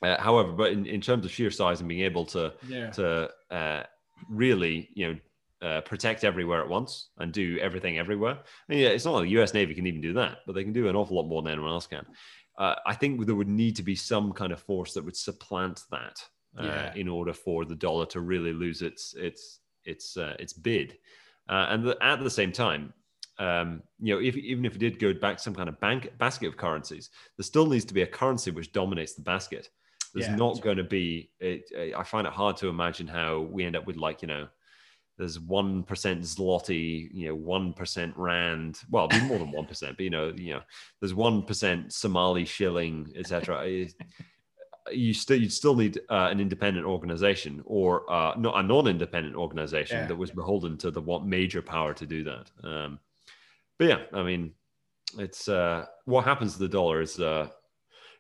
Uh, however, but in, in terms of sheer size and being able to yeah. to uh, really, you know, uh, protect everywhere at once and do everything everywhere. And yeah, it's not like the U.S. Navy can even do that, but they can do an awful lot more than anyone else can. Uh, I think there would need to be some kind of force that would supplant that uh, yeah. in order for the dollar to really lose its its its uh, its bid. Uh, and the, at the same time, um, you know, if, even if it did go back some kind of bank basket of currencies, there still needs to be a currency which dominates the basket. There's yeah, not going to be. It, I find it hard to imagine how we end up with like you know there's one percent zloty, you know, one percent rand. Well, be more than one percent, but you know, you know, there's one percent Somali shilling, etc. you still you'd still need uh, an independent organization or uh, not a non-independent organization yeah. that was beholden to the what major power to do that. Um, but yeah, I mean, it's uh, what happens to the dollar is uh,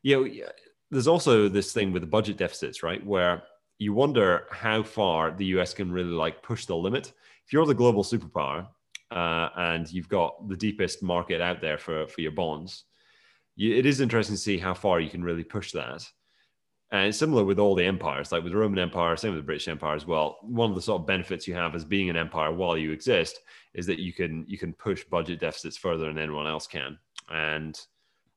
you know, there's also this thing with the budget deficits, right, where you wonder how far the US can really like push the limit. If you're the global superpower uh, and you've got the deepest market out there for, for your bonds, you, it is interesting to see how far you can really push that. And it's similar with all the empires, like with the Roman Empire, same with the British Empire as well. One of the sort of benefits you have as being an empire while you exist is that you can you can push budget deficits further than anyone else can. And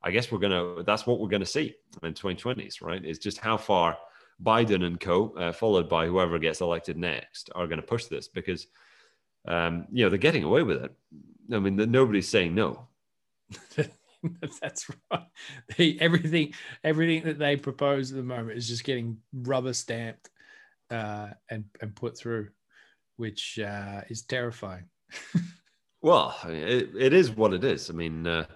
I guess we're gonna that's what we're gonna see in 2020s, right? Is just how far Biden and co, uh, followed by whoever gets elected next, are going to push this because, um, you know, they're getting away with it. I mean, nobody's saying no. That's right. Everything, everything that they propose at the moment is just getting rubber stamped uh, and and put through, which uh, is terrifying. well, it, it is what it is. I mean, uh,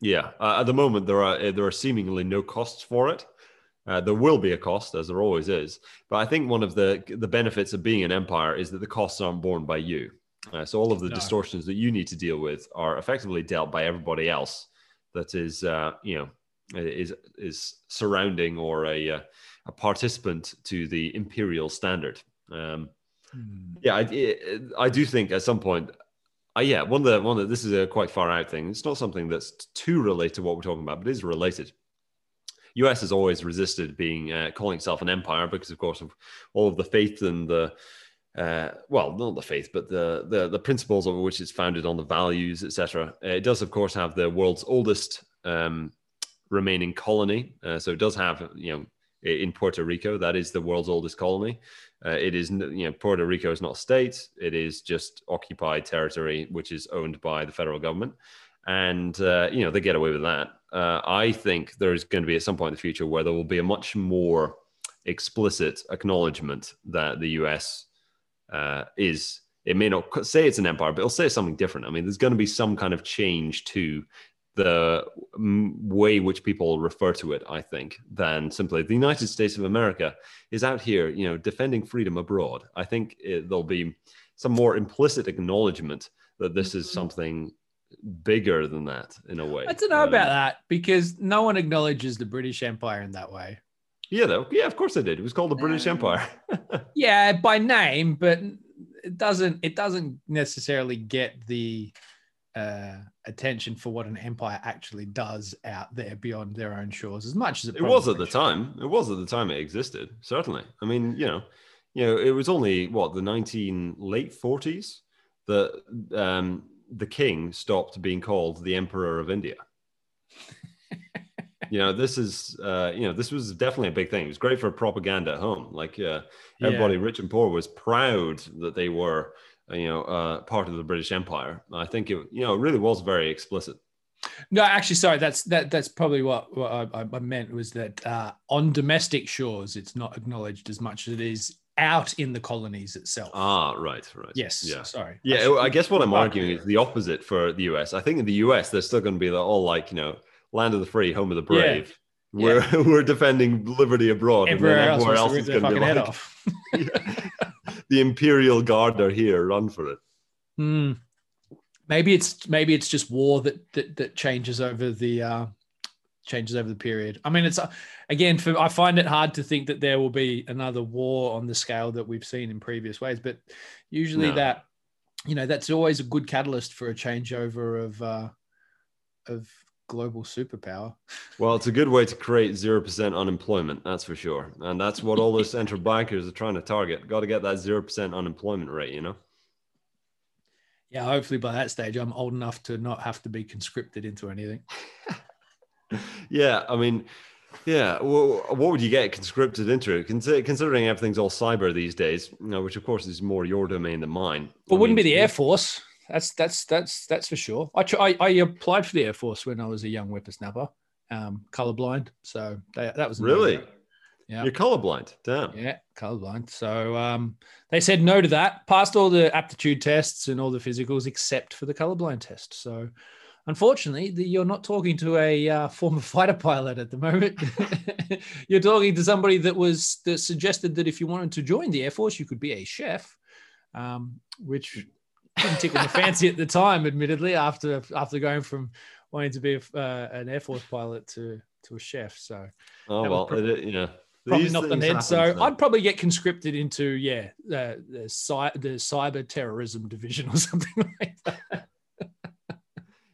yeah. Uh, at the moment, there are there are seemingly no costs for it. Uh, there will be a cost, as there always is. But I think one of the the benefits of being an empire is that the costs aren't borne by you. Uh, so all of the no. distortions that you need to deal with are effectively dealt by everybody else that is, uh, you know, is is surrounding or a uh, a participant to the imperial standard. Um, hmm. Yeah, I, I do think at some point uh, yeah, one of the one that this is a quite far out thing. It's not something that's too related to what we're talking about, but it is related. US has always resisted being uh, calling itself an empire because, of course, of all of the faith and the uh, well, not the faith, but the, the the principles over which it's founded on the values, etc. Uh, it does, of course, have the world's oldest um, remaining colony. Uh, so it does have, you know, in Puerto Rico, that is the world's oldest colony. Uh, it is, you know, Puerto Rico is not a state; it is just occupied territory, which is owned by the federal government and uh, you know they get away with that. Uh, I think there's going to be at some point in the future where there will be a much more explicit acknowledgement that the U.S. Uh, is. It may not say it's an empire, but it'll say something different. I mean, there's going to be some kind of change to the way which people refer to it. I think than simply the United States of America is out here, you know, defending freedom abroad. I think it, there'll be some more implicit acknowledgement that this is mm-hmm. something bigger than that in a way. I don't know um, about that because no one acknowledges the British Empire in that way. Yeah, though. Yeah, of course they did. It was called the British um, Empire. yeah, by name, but it doesn't. It doesn't necessarily get the uh, attention for what an empire actually does out there beyond their own shores as much as it, it was at the time. It was at the time it existed. Certainly. I mean, you know, you know, it was only what the nineteen late forties that um, the king stopped being called the emperor of India. You know, this is, uh, you know, this was definitely a big thing. It was great for propaganda at home. Like uh, everybody, yeah. rich and poor, was proud that they were, uh, you know, uh, part of the British Empire. I think it, you know, it really was very explicit. No, actually, sorry. That's that. That's probably what, what I, I, meant was that uh, on domestic shores, it's not acknowledged as much as it is out in the colonies itself. Ah, right, right. Yes. Yeah. Sorry. Yeah. I, I guess what I'm arguing is the opposite for the US. I think in the US, they're still going to be all like, you know, land of the free, home of the brave. Yeah. We're, yeah. we're defending liberty abroad. Everywhere, and else, else is going to be like, the Imperial Guard are here, run for it. Mm. maybe it's maybe it's just war that that, that changes over the uh, changes over the period. I mean, it's uh, again for I find it hard to think that there will be another war on the scale that we've seen in previous ways, but usually no. that you know that's always a good catalyst for a changeover of uh, of global superpower. Well, it's a good way to create 0% unemployment, that's for sure. And that's what all those central bankers are trying to target. Got to get that 0% unemployment rate, you know? Yeah, hopefully by that stage, I'm old enough to not have to be conscripted into anything. yeah, I mean, yeah, well, what would you get conscripted into? Considering everything's all cyber these days, you know, which of course is more your domain than mine. But I wouldn't mean, be the Air Force. That's that's that's that's for sure. I, I, I applied for the Air Force when I was a young whippersnapper, um, colorblind. So that, that was really. Yeah. You're colorblind. Damn. Yeah, colorblind. So um, they said no to that. Passed all the aptitude tests and all the physicals except for the colorblind test. So unfortunately, the, you're not talking to a uh, former fighter pilot at the moment. you're talking to somebody that was that suggested that if you wanted to join the Air Force, you could be a chef, um, which didn't tickle my fancy at the time, admittedly, after after going from wanting to be a, uh, an Air Force pilot to to a chef. So, oh well, it, you know, probably not the head. So though. I'd probably get conscripted into yeah the the, cy- the cyber terrorism division or something like that.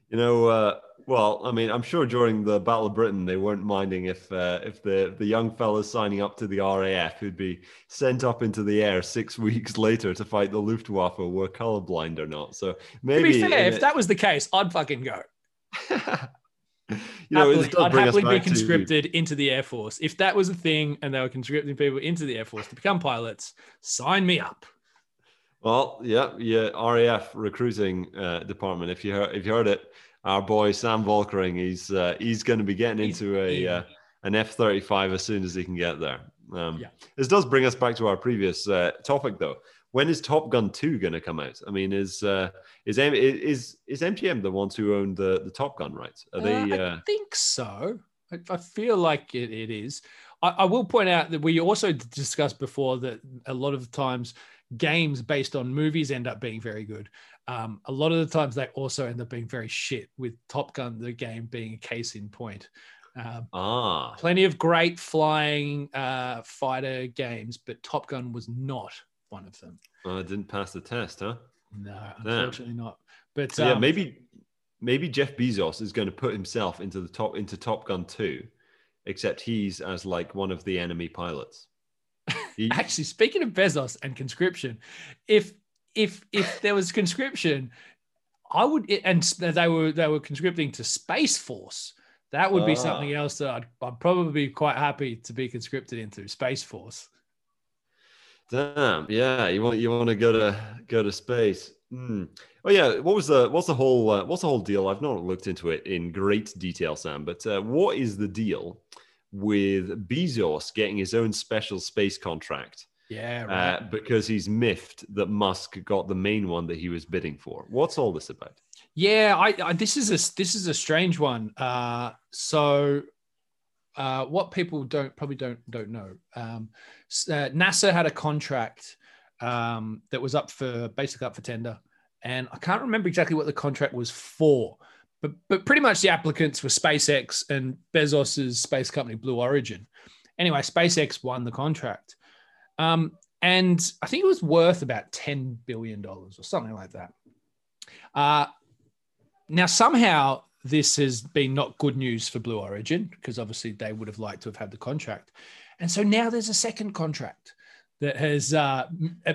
you know, uh, well, I mean, I'm sure during the Battle of Britain they weren't minding if uh, if the the young fellas signing up to the RAF who'd be sent up into the air six weeks later to fight the Luftwaffe were colorblind or not. So maybe to be fair, if it, that was the case, I'd fucking go. you know, happily, I'd happily be conscripted to... into the Air Force. If that was a thing and they were conscripting people into the Air Force to become pilots, sign me up. Well, yeah, yeah, RAF recruiting uh, department. If you heard, if you heard it, our boy Sam Volkering, he's uh, he's going to be getting into a uh, an F thirty five as soon as he can get there. Um, yeah. This does bring us back to our previous uh, topic, though. When is Top Gun two going to come out? I mean, is uh, is is is MGM the ones who own the the Top Gun rights? Are they? Uh, I uh, think so. I, I feel like it, it is. I, I will point out that we also discussed before that a lot of times games based on movies end up being very good. Um, a lot of the times they also end up being very shit, with Top Gun, the game, being a case in point. Um, ah. Plenty of great flying uh, fighter games, but Top Gun was not one of them. Oh, it didn't pass the test, huh? No, unfortunately Damn. not. But so, yeah, um, maybe maybe Jeff Bezos is going to put himself into the top into Top Gun 2, except he's as like one of the enemy pilots. He... Actually, speaking of Bezos and conscription, if if if there was conscription, I would and they were they were conscripting to Space Force. That would be ah. something else that I'd, I'd probably be quite happy to be conscripted into Space Force. Damn, yeah, you want you want to go to go to space. Mm. Oh yeah, what was the what's the whole uh, what's the whole deal? I've not looked into it in great detail, Sam. But uh, what is the deal with Bezos getting his own special space contract? Yeah, uh, right. uh, because he's miffed that Musk got the main one that he was bidding for. What's all this about? Yeah, I, I this is a this is a strange one. Uh, so, uh, what people don't probably don't don't know, um, uh, NASA had a contract um, that was up for basically up for tender, and I can't remember exactly what the contract was for, but but pretty much the applicants were SpaceX and Bezos's space company Blue Origin. Anyway, SpaceX won the contract. Um, and I think it was worth about $10 billion or something like that. Uh, now, somehow, this has been not good news for Blue Origin because obviously they would have liked to have had the contract. And so now there's a second contract that has uh,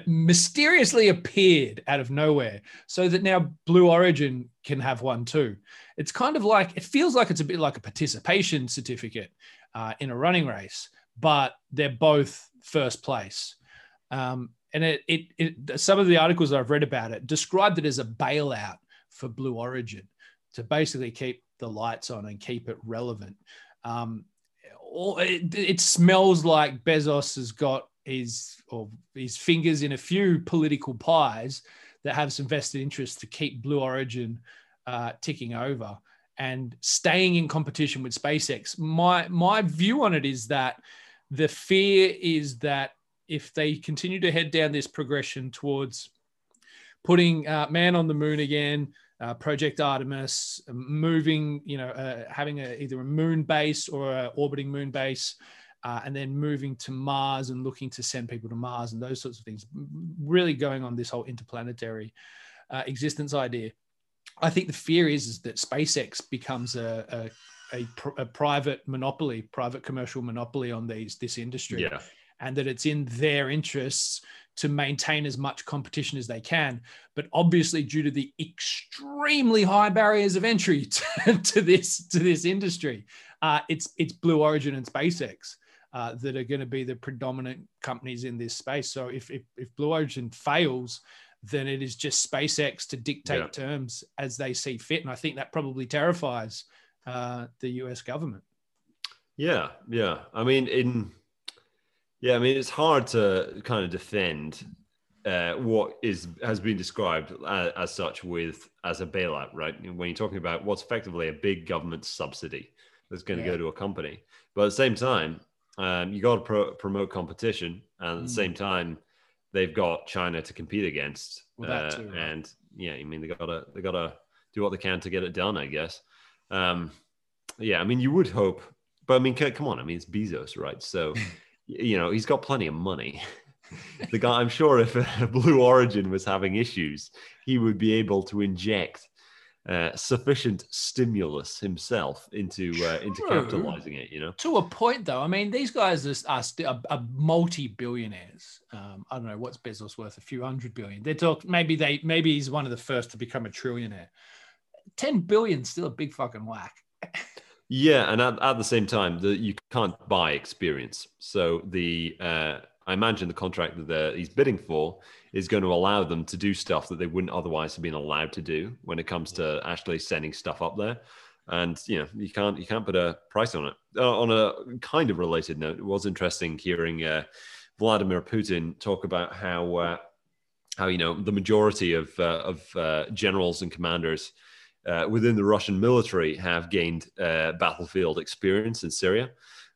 mysteriously appeared out of nowhere so that now Blue Origin can have one too. It's kind of like, it feels like it's a bit like a participation certificate uh, in a running race, but they're both first place. Um, and it, it, it, some of the articles I've read about it described it as a bailout for Blue Origin to basically keep the lights on and keep it relevant. Um, it, it smells like Bezos has got his or his fingers in a few political pies that have some vested interest to keep Blue Origin uh, ticking over and staying in competition with SpaceX. My my view on it is that the fear is that if they continue to head down this progression towards putting uh, man on the moon again, uh, Project Artemis, moving, you know, uh, having a, either a moon base or a orbiting moon base, uh, and then moving to Mars and looking to send people to Mars and those sorts of things. Really going on this whole interplanetary uh, existence idea. I think the fear is, is that SpaceX becomes a, a, a, a, private monopoly, private commercial monopoly on these this industry, yeah. and that it's in their interests to maintain as much competition as they can. But obviously, due to the extremely high barriers of entry to, to this to this industry, uh, it's it's Blue Origin and SpaceX. Uh, that are going to be the predominant companies in this space. So if, if, if Blue Origin fails, then it is just SpaceX to dictate yeah. terms as they see fit. And I think that probably terrifies uh, the US government. Yeah, yeah. I mean, in yeah, I mean, it's hard to kind of defend uh, what is has been described as, as, such with as a bailout, right? When you're talking about what's effectively a big government subsidy that's going to yeah. go to a company, but at the same time, um, you got to pro- promote competition, and at the mm. same time, they've got China to compete against, well, uh, too, right? and yeah, I mean they gotta they gotta do what they can to get it done, I guess. Um, yeah, I mean you would hope, but I mean come on, I mean it's Bezos, right? So you know he's got plenty of money. the guy, I'm sure, if Blue Origin was having issues, he would be able to inject uh, sufficient stimulus himself into uh, into capitalizing it. You know, to a point though. I mean, these guys are, are, are, are multi billionaires. Um, I don't know what's Bezos worth, a few hundred billion. They talk maybe they maybe he's one of the first to become a trillionaire. Ten billion still a big fucking whack. yeah, and at, at the same time, the, you can't buy experience. So the uh, I imagine the contract that he's bidding for is going to allow them to do stuff that they wouldn't otherwise have been allowed to do when it comes to actually sending stuff up there. And you know you can't you can't put a price on it. Uh, on a kind of related note, it was interesting hearing uh, Vladimir Putin talk about how uh, how you know the majority of uh, of uh, generals and commanders uh, within the Russian military have gained battlefield experience in Syria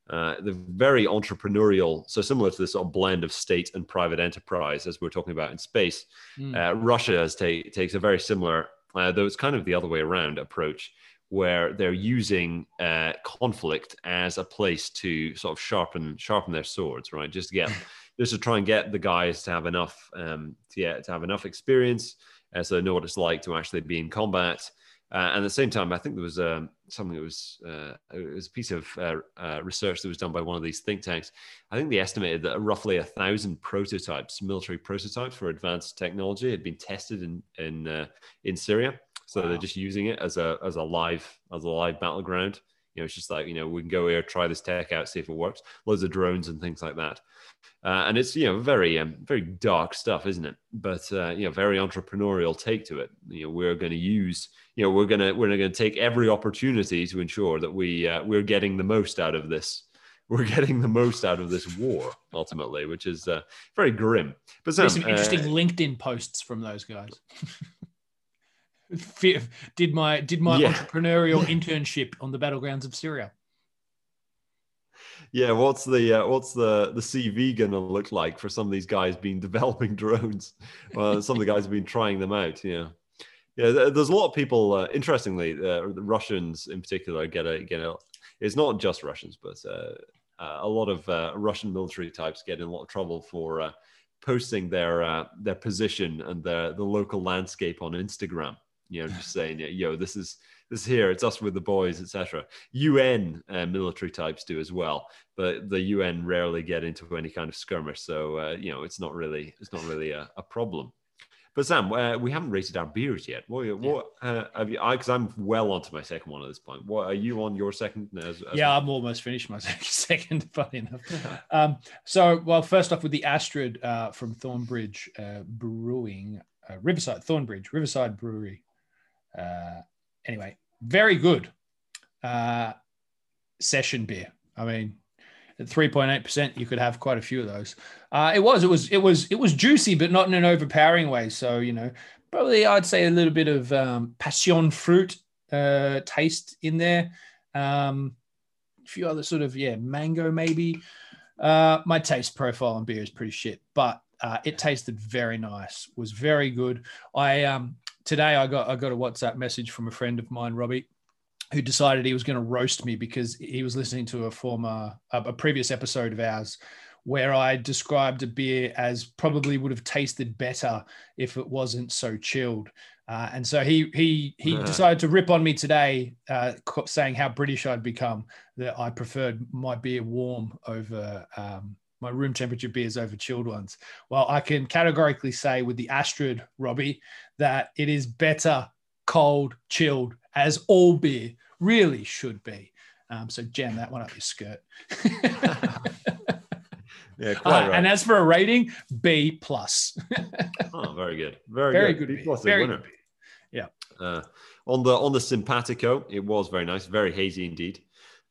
uh, the very entrepreneurial, so similar to this sort of blend of state and private enterprise, as we're talking about in space. Mm. Uh, Russia has ta- takes a very similar, uh, though it's kind of the other way around approach, where they're using uh, conflict as a place to sort of sharpen sharpen their swords, right? Just to get, just to try and get the guys to have enough, um, to, get, to have enough experience, uh, so they know what it's like to actually be in combat. Uh, and at the same time, I think there was um, something that was uh, it was a piece of uh, uh, research that was done by one of these think tanks. I think they estimated that roughly a thousand prototypes, military prototypes for advanced technology, had been tested in in uh, in Syria. So wow. they're just using it as a as a live as a live battleground. You know, it's just like you know we can go here, try this tech out, see if it works. Loads of drones and things like that. Uh, and it's you know very um, very dark stuff, isn't it? But uh, you know very entrepreneurial take to it. You know we're going to use you know we're gonna we're going to take every opportunity to ensure that we uh, we're getting the most out of this. We're getting the most out of this war ultimately, which is uh, very grim. But some, some interesting uh, LinkedIn posts from those guys. did my did my yeah. entrepreneurial internship on the battlegrounds of Syria yeah, what's the uh, what's the the CV gonna look like for some of these guys being developing drones? Well, some of the guys have been trying them out. Yeah, yeah. There's a lot of people. Uh, interestingly, uh, the Russians in particular get a get a. It's not just Russians, but uh, uh, a lot of uh, Russian military types get in a lot of trouble for posting their their position and the the local landscape on Instagram. You know, just saying, "Yo, this is." this here it's us with the boys etc un uh, military types do as well but the un rarely get into any kind of skirmish so uh, you know it's not really it's not really a, a problem but Sam, uh, we haven't rated our beers yet. What, what uh, have you? Because I'm well onto my second one at this point. What are you on your second? As, as yeah, well? I'm almost finished my second. Funny enough. um, so, well, first off with the Astryd uh, from Thornbridge uh, Brewing, uh, Riverside Thornbridge Riverside Brewery. Uh, anyway, very good uh, session beer. I mean, at 3.8%, you could have quite a few of those. Uh, it was, it was, it was, it was juicy, but not in an overpowering way. So, you know, probably I'd say a little bit of um, passion fruit uh, taste in there. Um, a few other sort of, yeah, mango maybe. Uh, my taste profile on beer is pretty shit, but uh, it tasted very nice, was very good. I um, today I got I got a WhatsApp message from a friend of mine, Robbie, who decided he was going to roast me because he was listening to a former a, a previous episode of ours where I described a beer as probably would have tasted better if it wasn't so chilled. Uh, and so he he he uh. decided to rip on me today, uh, saying how British I'd become. That I preferred my beer warm over um, my room temperature beers over chilled ones. Well, I can categorically say with the Astryd, Robbie, that it is better cold, chilled, as all beer really should be. Um, so jam that one up your skirt. yeah, quite uh, right. And as for a rating, B plus. oh, very good, very, very good. good. B plus very winner. Good. Yeah. Uh, on the on the simpatico, it was very nice, very hazy indeed.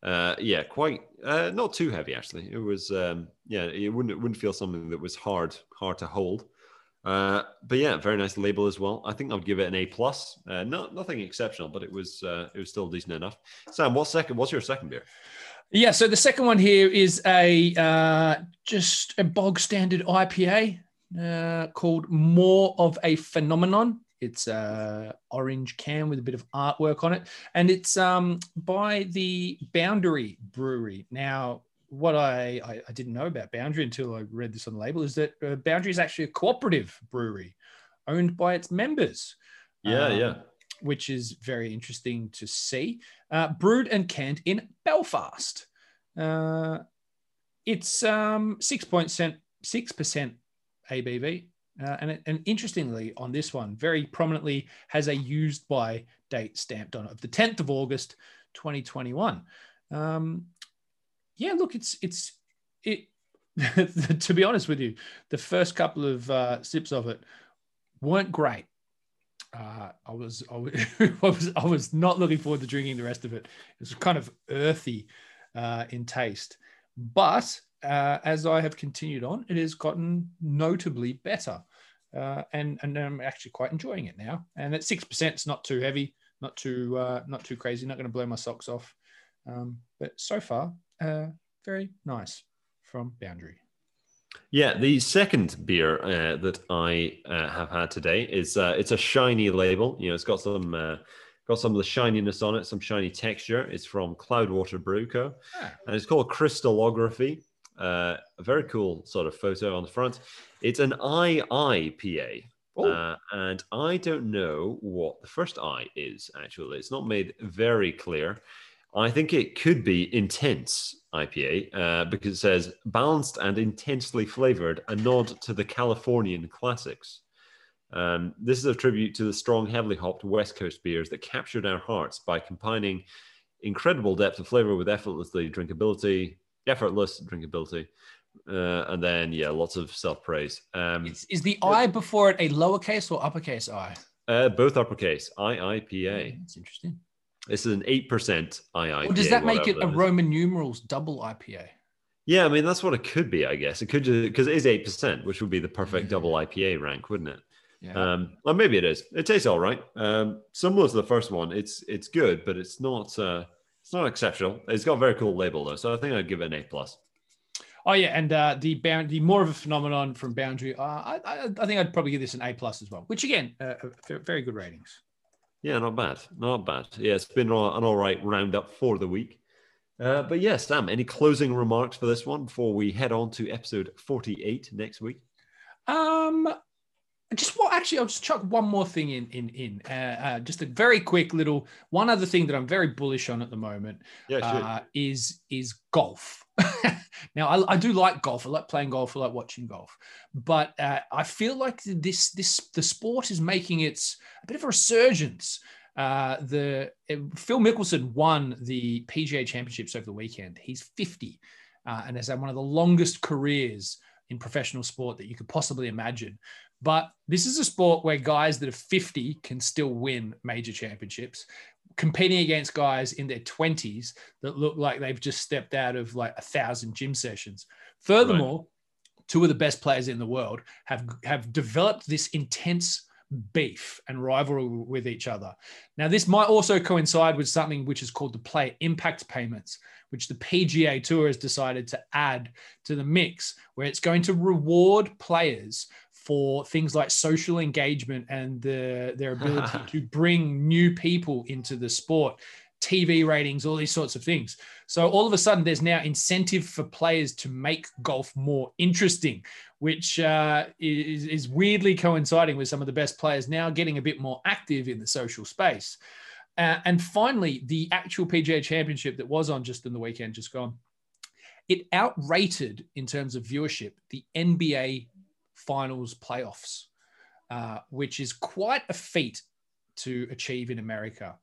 Uh, yeah, quite uh, not too heavy actually. It was um, yeah, it wouldn't it wouldn't feel something that was hard hard to hold. Uh, but yeah, very nice label as well. I think I'd give it an A plus. Uh, not nothing exceptional, but it was uh, it was still decent enough. Sam, what's second? What's your second beer? Yeah, so the second one here is a uh, just a bog standard IPA uh, called More of a Phenomenon. It's a orange can with a bit of artwork on it, and it's um, by the Boundary Brewery. Now, what I, I, I didn't know about Boundary until I read this on the label is that uh, Boundary is actually a cooperative brewery owned by its members. Yeah, um, yeah. Which is very interesting to see. Uh, brewed and canned in Belfast. Uh, it's um, 6.6% ABV. Uh, and, and interestingly, on this one, very prominently has a used by date stamped on it of the 10th of August, 2021. Um, yeah, look, it's it's it. to be honest with you, the first couple of uh, sips of it weren't great. Uh, I was I was, I was not looking forward to drinking the rest of it. It was kind of earthy uh, in taste, but uh, as I have continued on, it has gotten notably better. Uh, and and I'm actually quite enjoying it now. And at six percent, it's not too heavy, not too uh, not too crazy, not going to blow my socks off. Um, but so far, uh, very nice from Boundary. Yeah, the second beer uh, that I uh, have had today is uh, it's a shiny label. You know, it's got some uh, got some of the shininess on it, some shiny texture. It's from Cloudwater Brew Co. Ah. and it's called Crystallography. Uh, a very cool sort of photo on the front. It's an IIPA. Uh, and I don't know what the first I is actually. It's not made very clear. I think it could be intense IPA uh, because it says balanced and intensely flavored, a nod to the Californian classics. Um, this is a tribute to the strong, heavily hopped West Coast beers that captured our hearts by combining incredible depth of flavor with effortlessly drinkability, effortless drinkability, uh, and then yeah, lots of self praise. Um, is, is, the I before it a lowercase or uppercase I? Uh, both uppercase. I I P A. That's interesting. This is an eight percent II. Or does that make it a Roman numerals double IPA? Yeah, I mean that's what it could be. I guess it could because it is eight percent, which would be the perfect double IPA rank, wouldn't it? Yeah. Um, well, maybe it is. It tastes all right. Um, similar to the first one, it's it's good, but it's not uh, it's not exceptional. It's got a very cool label though, so I think I'd give it an A plus. Oh yeah, and uh, the bound the more of a phenomenon from Boundary. Uh, I, I, I think I'd probably give this an A plus as well, which again, uh, very good ratings. Yeah, not bad, not bad. Yeah, it's been an all right roundup for the week. Uh, but yes, Sam, any closing remarks for this one before we head on to episode forty-eight next week? Um, just what actually i'll just chuck one more thing in in in uh, uh, just a very quick little one other thing that i'm very bullish on at the moment yeah, sure. uh, is is golf now I, I, do like golf i like playing golf i like watching golf but uh, i feel like this this the sport is making its a bit of a resurgence uh, the uh, Phil Mickelson won the PGA Championships over the weekend. He's 50 and has had one of the longest careers in professional sport that you could possibly imagine. But this is a sport where guys that are 50 can still win major championships, competing against guys in their 20s that look like they've just stepped out of like a thousand gym sessions. Furthermore, right. two of the best players in the world have have developed this intense beef and rivalry with each other. Now, this might also coincide with something which is called the player impact payments, which the PGA Tour has decided to add to the mix, where it's going to reward players for things like social engagement and the, their ability to bring new people into the sport, TV ratings, all these sorts of things. So all of a sudden, there's now incentive for players to make golf more interesting, which uh, is, is weirdly coinciding with some of the best players now getting a bit more active in the social space. Uh, and finally, the actual PGA Championship that was on just in the weekend, just gone, it outrated in terms of viewership the NBA Finals playoffs, uh, which is quite a feat to achieve in America.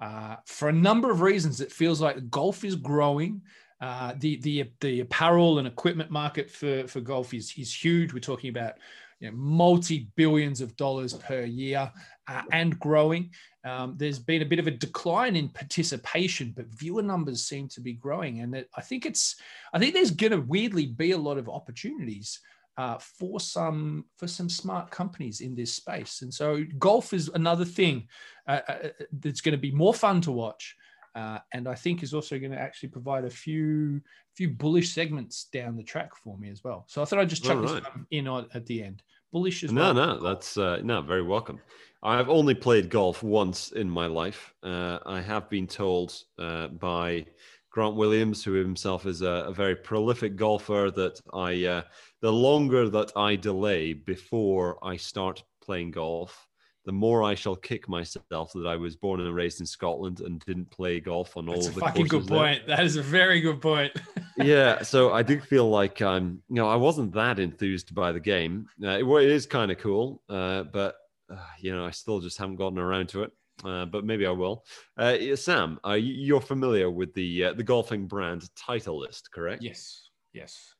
Uh, for a number of reasons, it feels like golf is growing. Uh, the the the apparel and equipment market for for golf is is huge. We're talking about you know, multi billions of dollars per year uh, and growing. Um, there's been a bit of a decline in participation, but viewer numbers seem to be growing, and it, I think it's I think there's going to weirdly be a lot of opportunities uh, for some for some smart companies in this space. And so golf is another thing uh, uh, uh that's going to be more fun to watch. Uh, and I think is also going to actually provide a few few bullish segments down the track for me as well. So I thought I'd just chuck right. this in on, at the end. Bullish as no, well. No, no, that's uh, no, very welcome. I've only played golf once in my life. Uh, I have been told uh, by Grant Williams, who himself is a, a very prolific golfer, that I uh, the longer that I delay before I start playing golf, the more I shall kick myself that I was born and raised in Scotland and didn't play golf on That's all a the fucking good there. point. That is a very good point. yeah, so I do feel like I'm. you know, I wasn't that enthused by the game. Uh, it, it is kind of cool, uh, but uh, you know, I still just haven't gotten around to it. Uh, but maybe I will. Uh, Sam, you're familiar with the uh, the golfing brand Titleist, correct? Yes. Yes.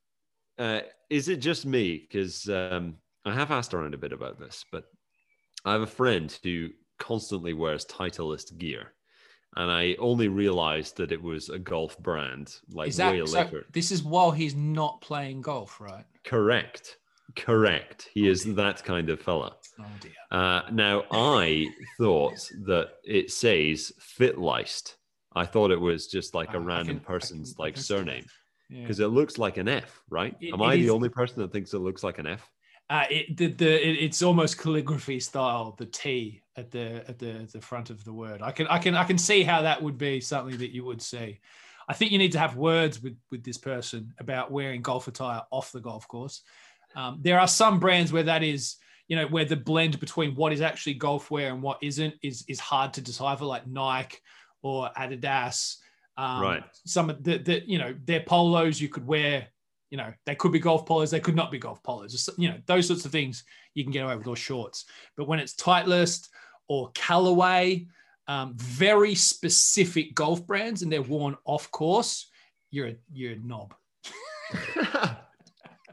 Uh, is it just me? Because um, I have asked around a bit about this, but I have a friend who constantly wears Titleist gear. And I only realized that it was a golf brand like that, way so later. This is while he's not playing golf, right? Correct. Correct. He oh, is dear. that kind of fella. Oh dear. Uh, now, I thought that it says Fitleist. I thought it was just like a uh, random can, person's like surname because yeah. it looks like an F, right? It, Am it I is, the only person that thinks it looks like an F? Uh, it, the, the it, it's almost calligraphy style. The T at the at the the front of the word. I can I can I can see how that would be something that you would see. I think you need to have words with with this person about wearing golf attire off the golf course. Um, there are some brands where that is, you know, where the blend between what is actually golf wear and what isn't is is hard to decipher, like Nike or Adidas. Um, right. Some of the, the, you know, their polos you could wear, you know, they could be golf polos, they could not be golf polos. Just, you know, those sorts of things you can get away with or shorts. But when it's Titleist or Callaway, um, very specific golf brands, and they're worn off course, you're a, you're a knob.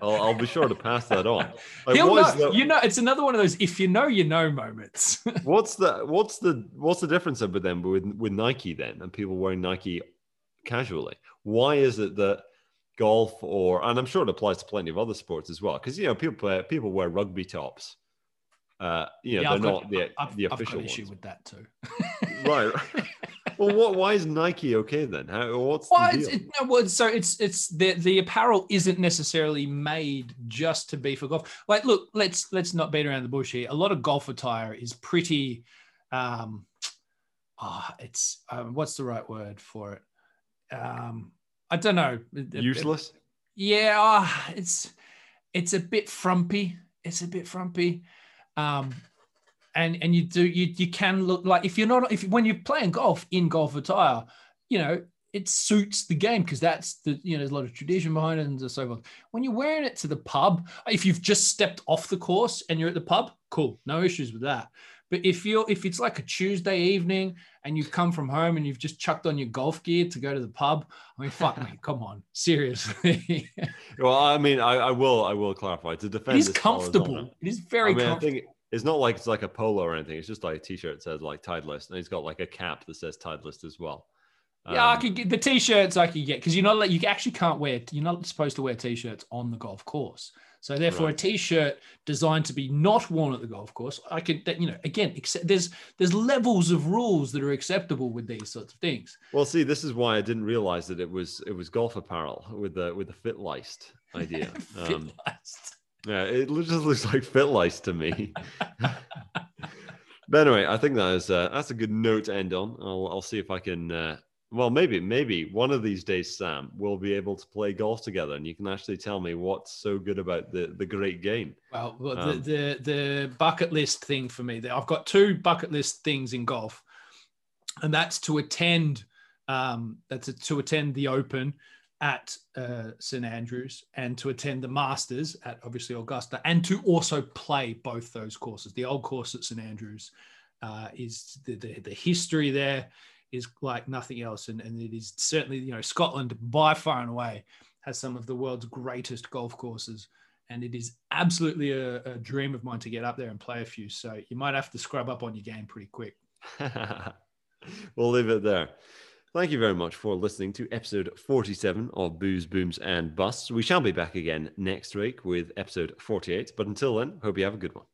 I'll, I'll, be sure to pass that on. Like, He'll know, the, you know, it's another one of those if you know, you know moments. what's the what's the what's the difference with them with with Nike then and people wearing Nike casually? Why is it that golf or and I'm sure it applies to plenty of other sports as well because you know people play, people wear rugby tops. Uh, you know, yeah, they're not the, I've, the official I've got an issue ones. with that too. right. well, what? Why is Nike okay then? How, what's well, the deal? It's, no, well, so it's it's the the apparel isn't necessarily made just to be for golf. Like, look, let's let's not beat around the bush here. A lot of golf attire is pretty. Um, oh, it's um, what's the right word for it? Um, I don't know. Useless. yeah, oh, it's it's a bit frumpy. It's a bit frumpy. Um, and and you do you you can look like if you're not if when you're playing golf in golf attire, you know it suits the game because that's the you know there's a lot of tradition behind it and so forth. When you're wearing it to the pub, if you've just stepped off the course and you're at the pub, cool, no issues with that. But if you're if it's like a Tuesday evening and you've come from home and you've just chucked on your golf gear to go to the pub, I mean, fuck me, come on, seriously. well, I mean, I, I, will I will clarify to defend. It is comfortable. It is very I mean, comfortable it's not like it's like a polo or anything. It's just like a t-shirt that says like Titleist, and he's got like a cap that says Titleist as well. Yeah, um, I could get the t-shirts. I could get because you're not like you actually can't wear. You're not supposed to wear t-shirts on the golf course. So therefore, right. a t-shirt designed to be not worn at the golf course, I could, you know, again, accept, there's there's levels of rules that are acceptable with these sorts of things. Well, see, this is why I didn't realize that it was it was golf apparel with the with the fit list idea. Fitleist. Um, Yeah, it just looks like FitLice to me. but anyway, I think that is uh, that's a good note to end on. I'll I'll see if I can. Uh, well, maybe maybe one of these days, Sam, we'll be able to play golf together, and you can actually tell me what's so good about the the great game. Well, well um, the, the the bucket list thing for me, I've got two bucket list things in golf, and that's to attend. Um, that's a, to attend the Open at uh, St Andrews and to attend the Masters at obviously Augusta and to also play both those courses. The old course at St Andrews uh, is the, the, the history there is like nothing else, and, and it is certainly you know Scotland by far and away has some of the world's greatest golf courses. And it is absolutely a, a dream of mine to get up there and play a few. So you might have to scrub up on your game pretty quick. we'll leave it there. Thank you very much for listening to episode 47 of Booze, Booms, and Busts. We shall be back again next week with episode 48. But until then, hope you have a good one.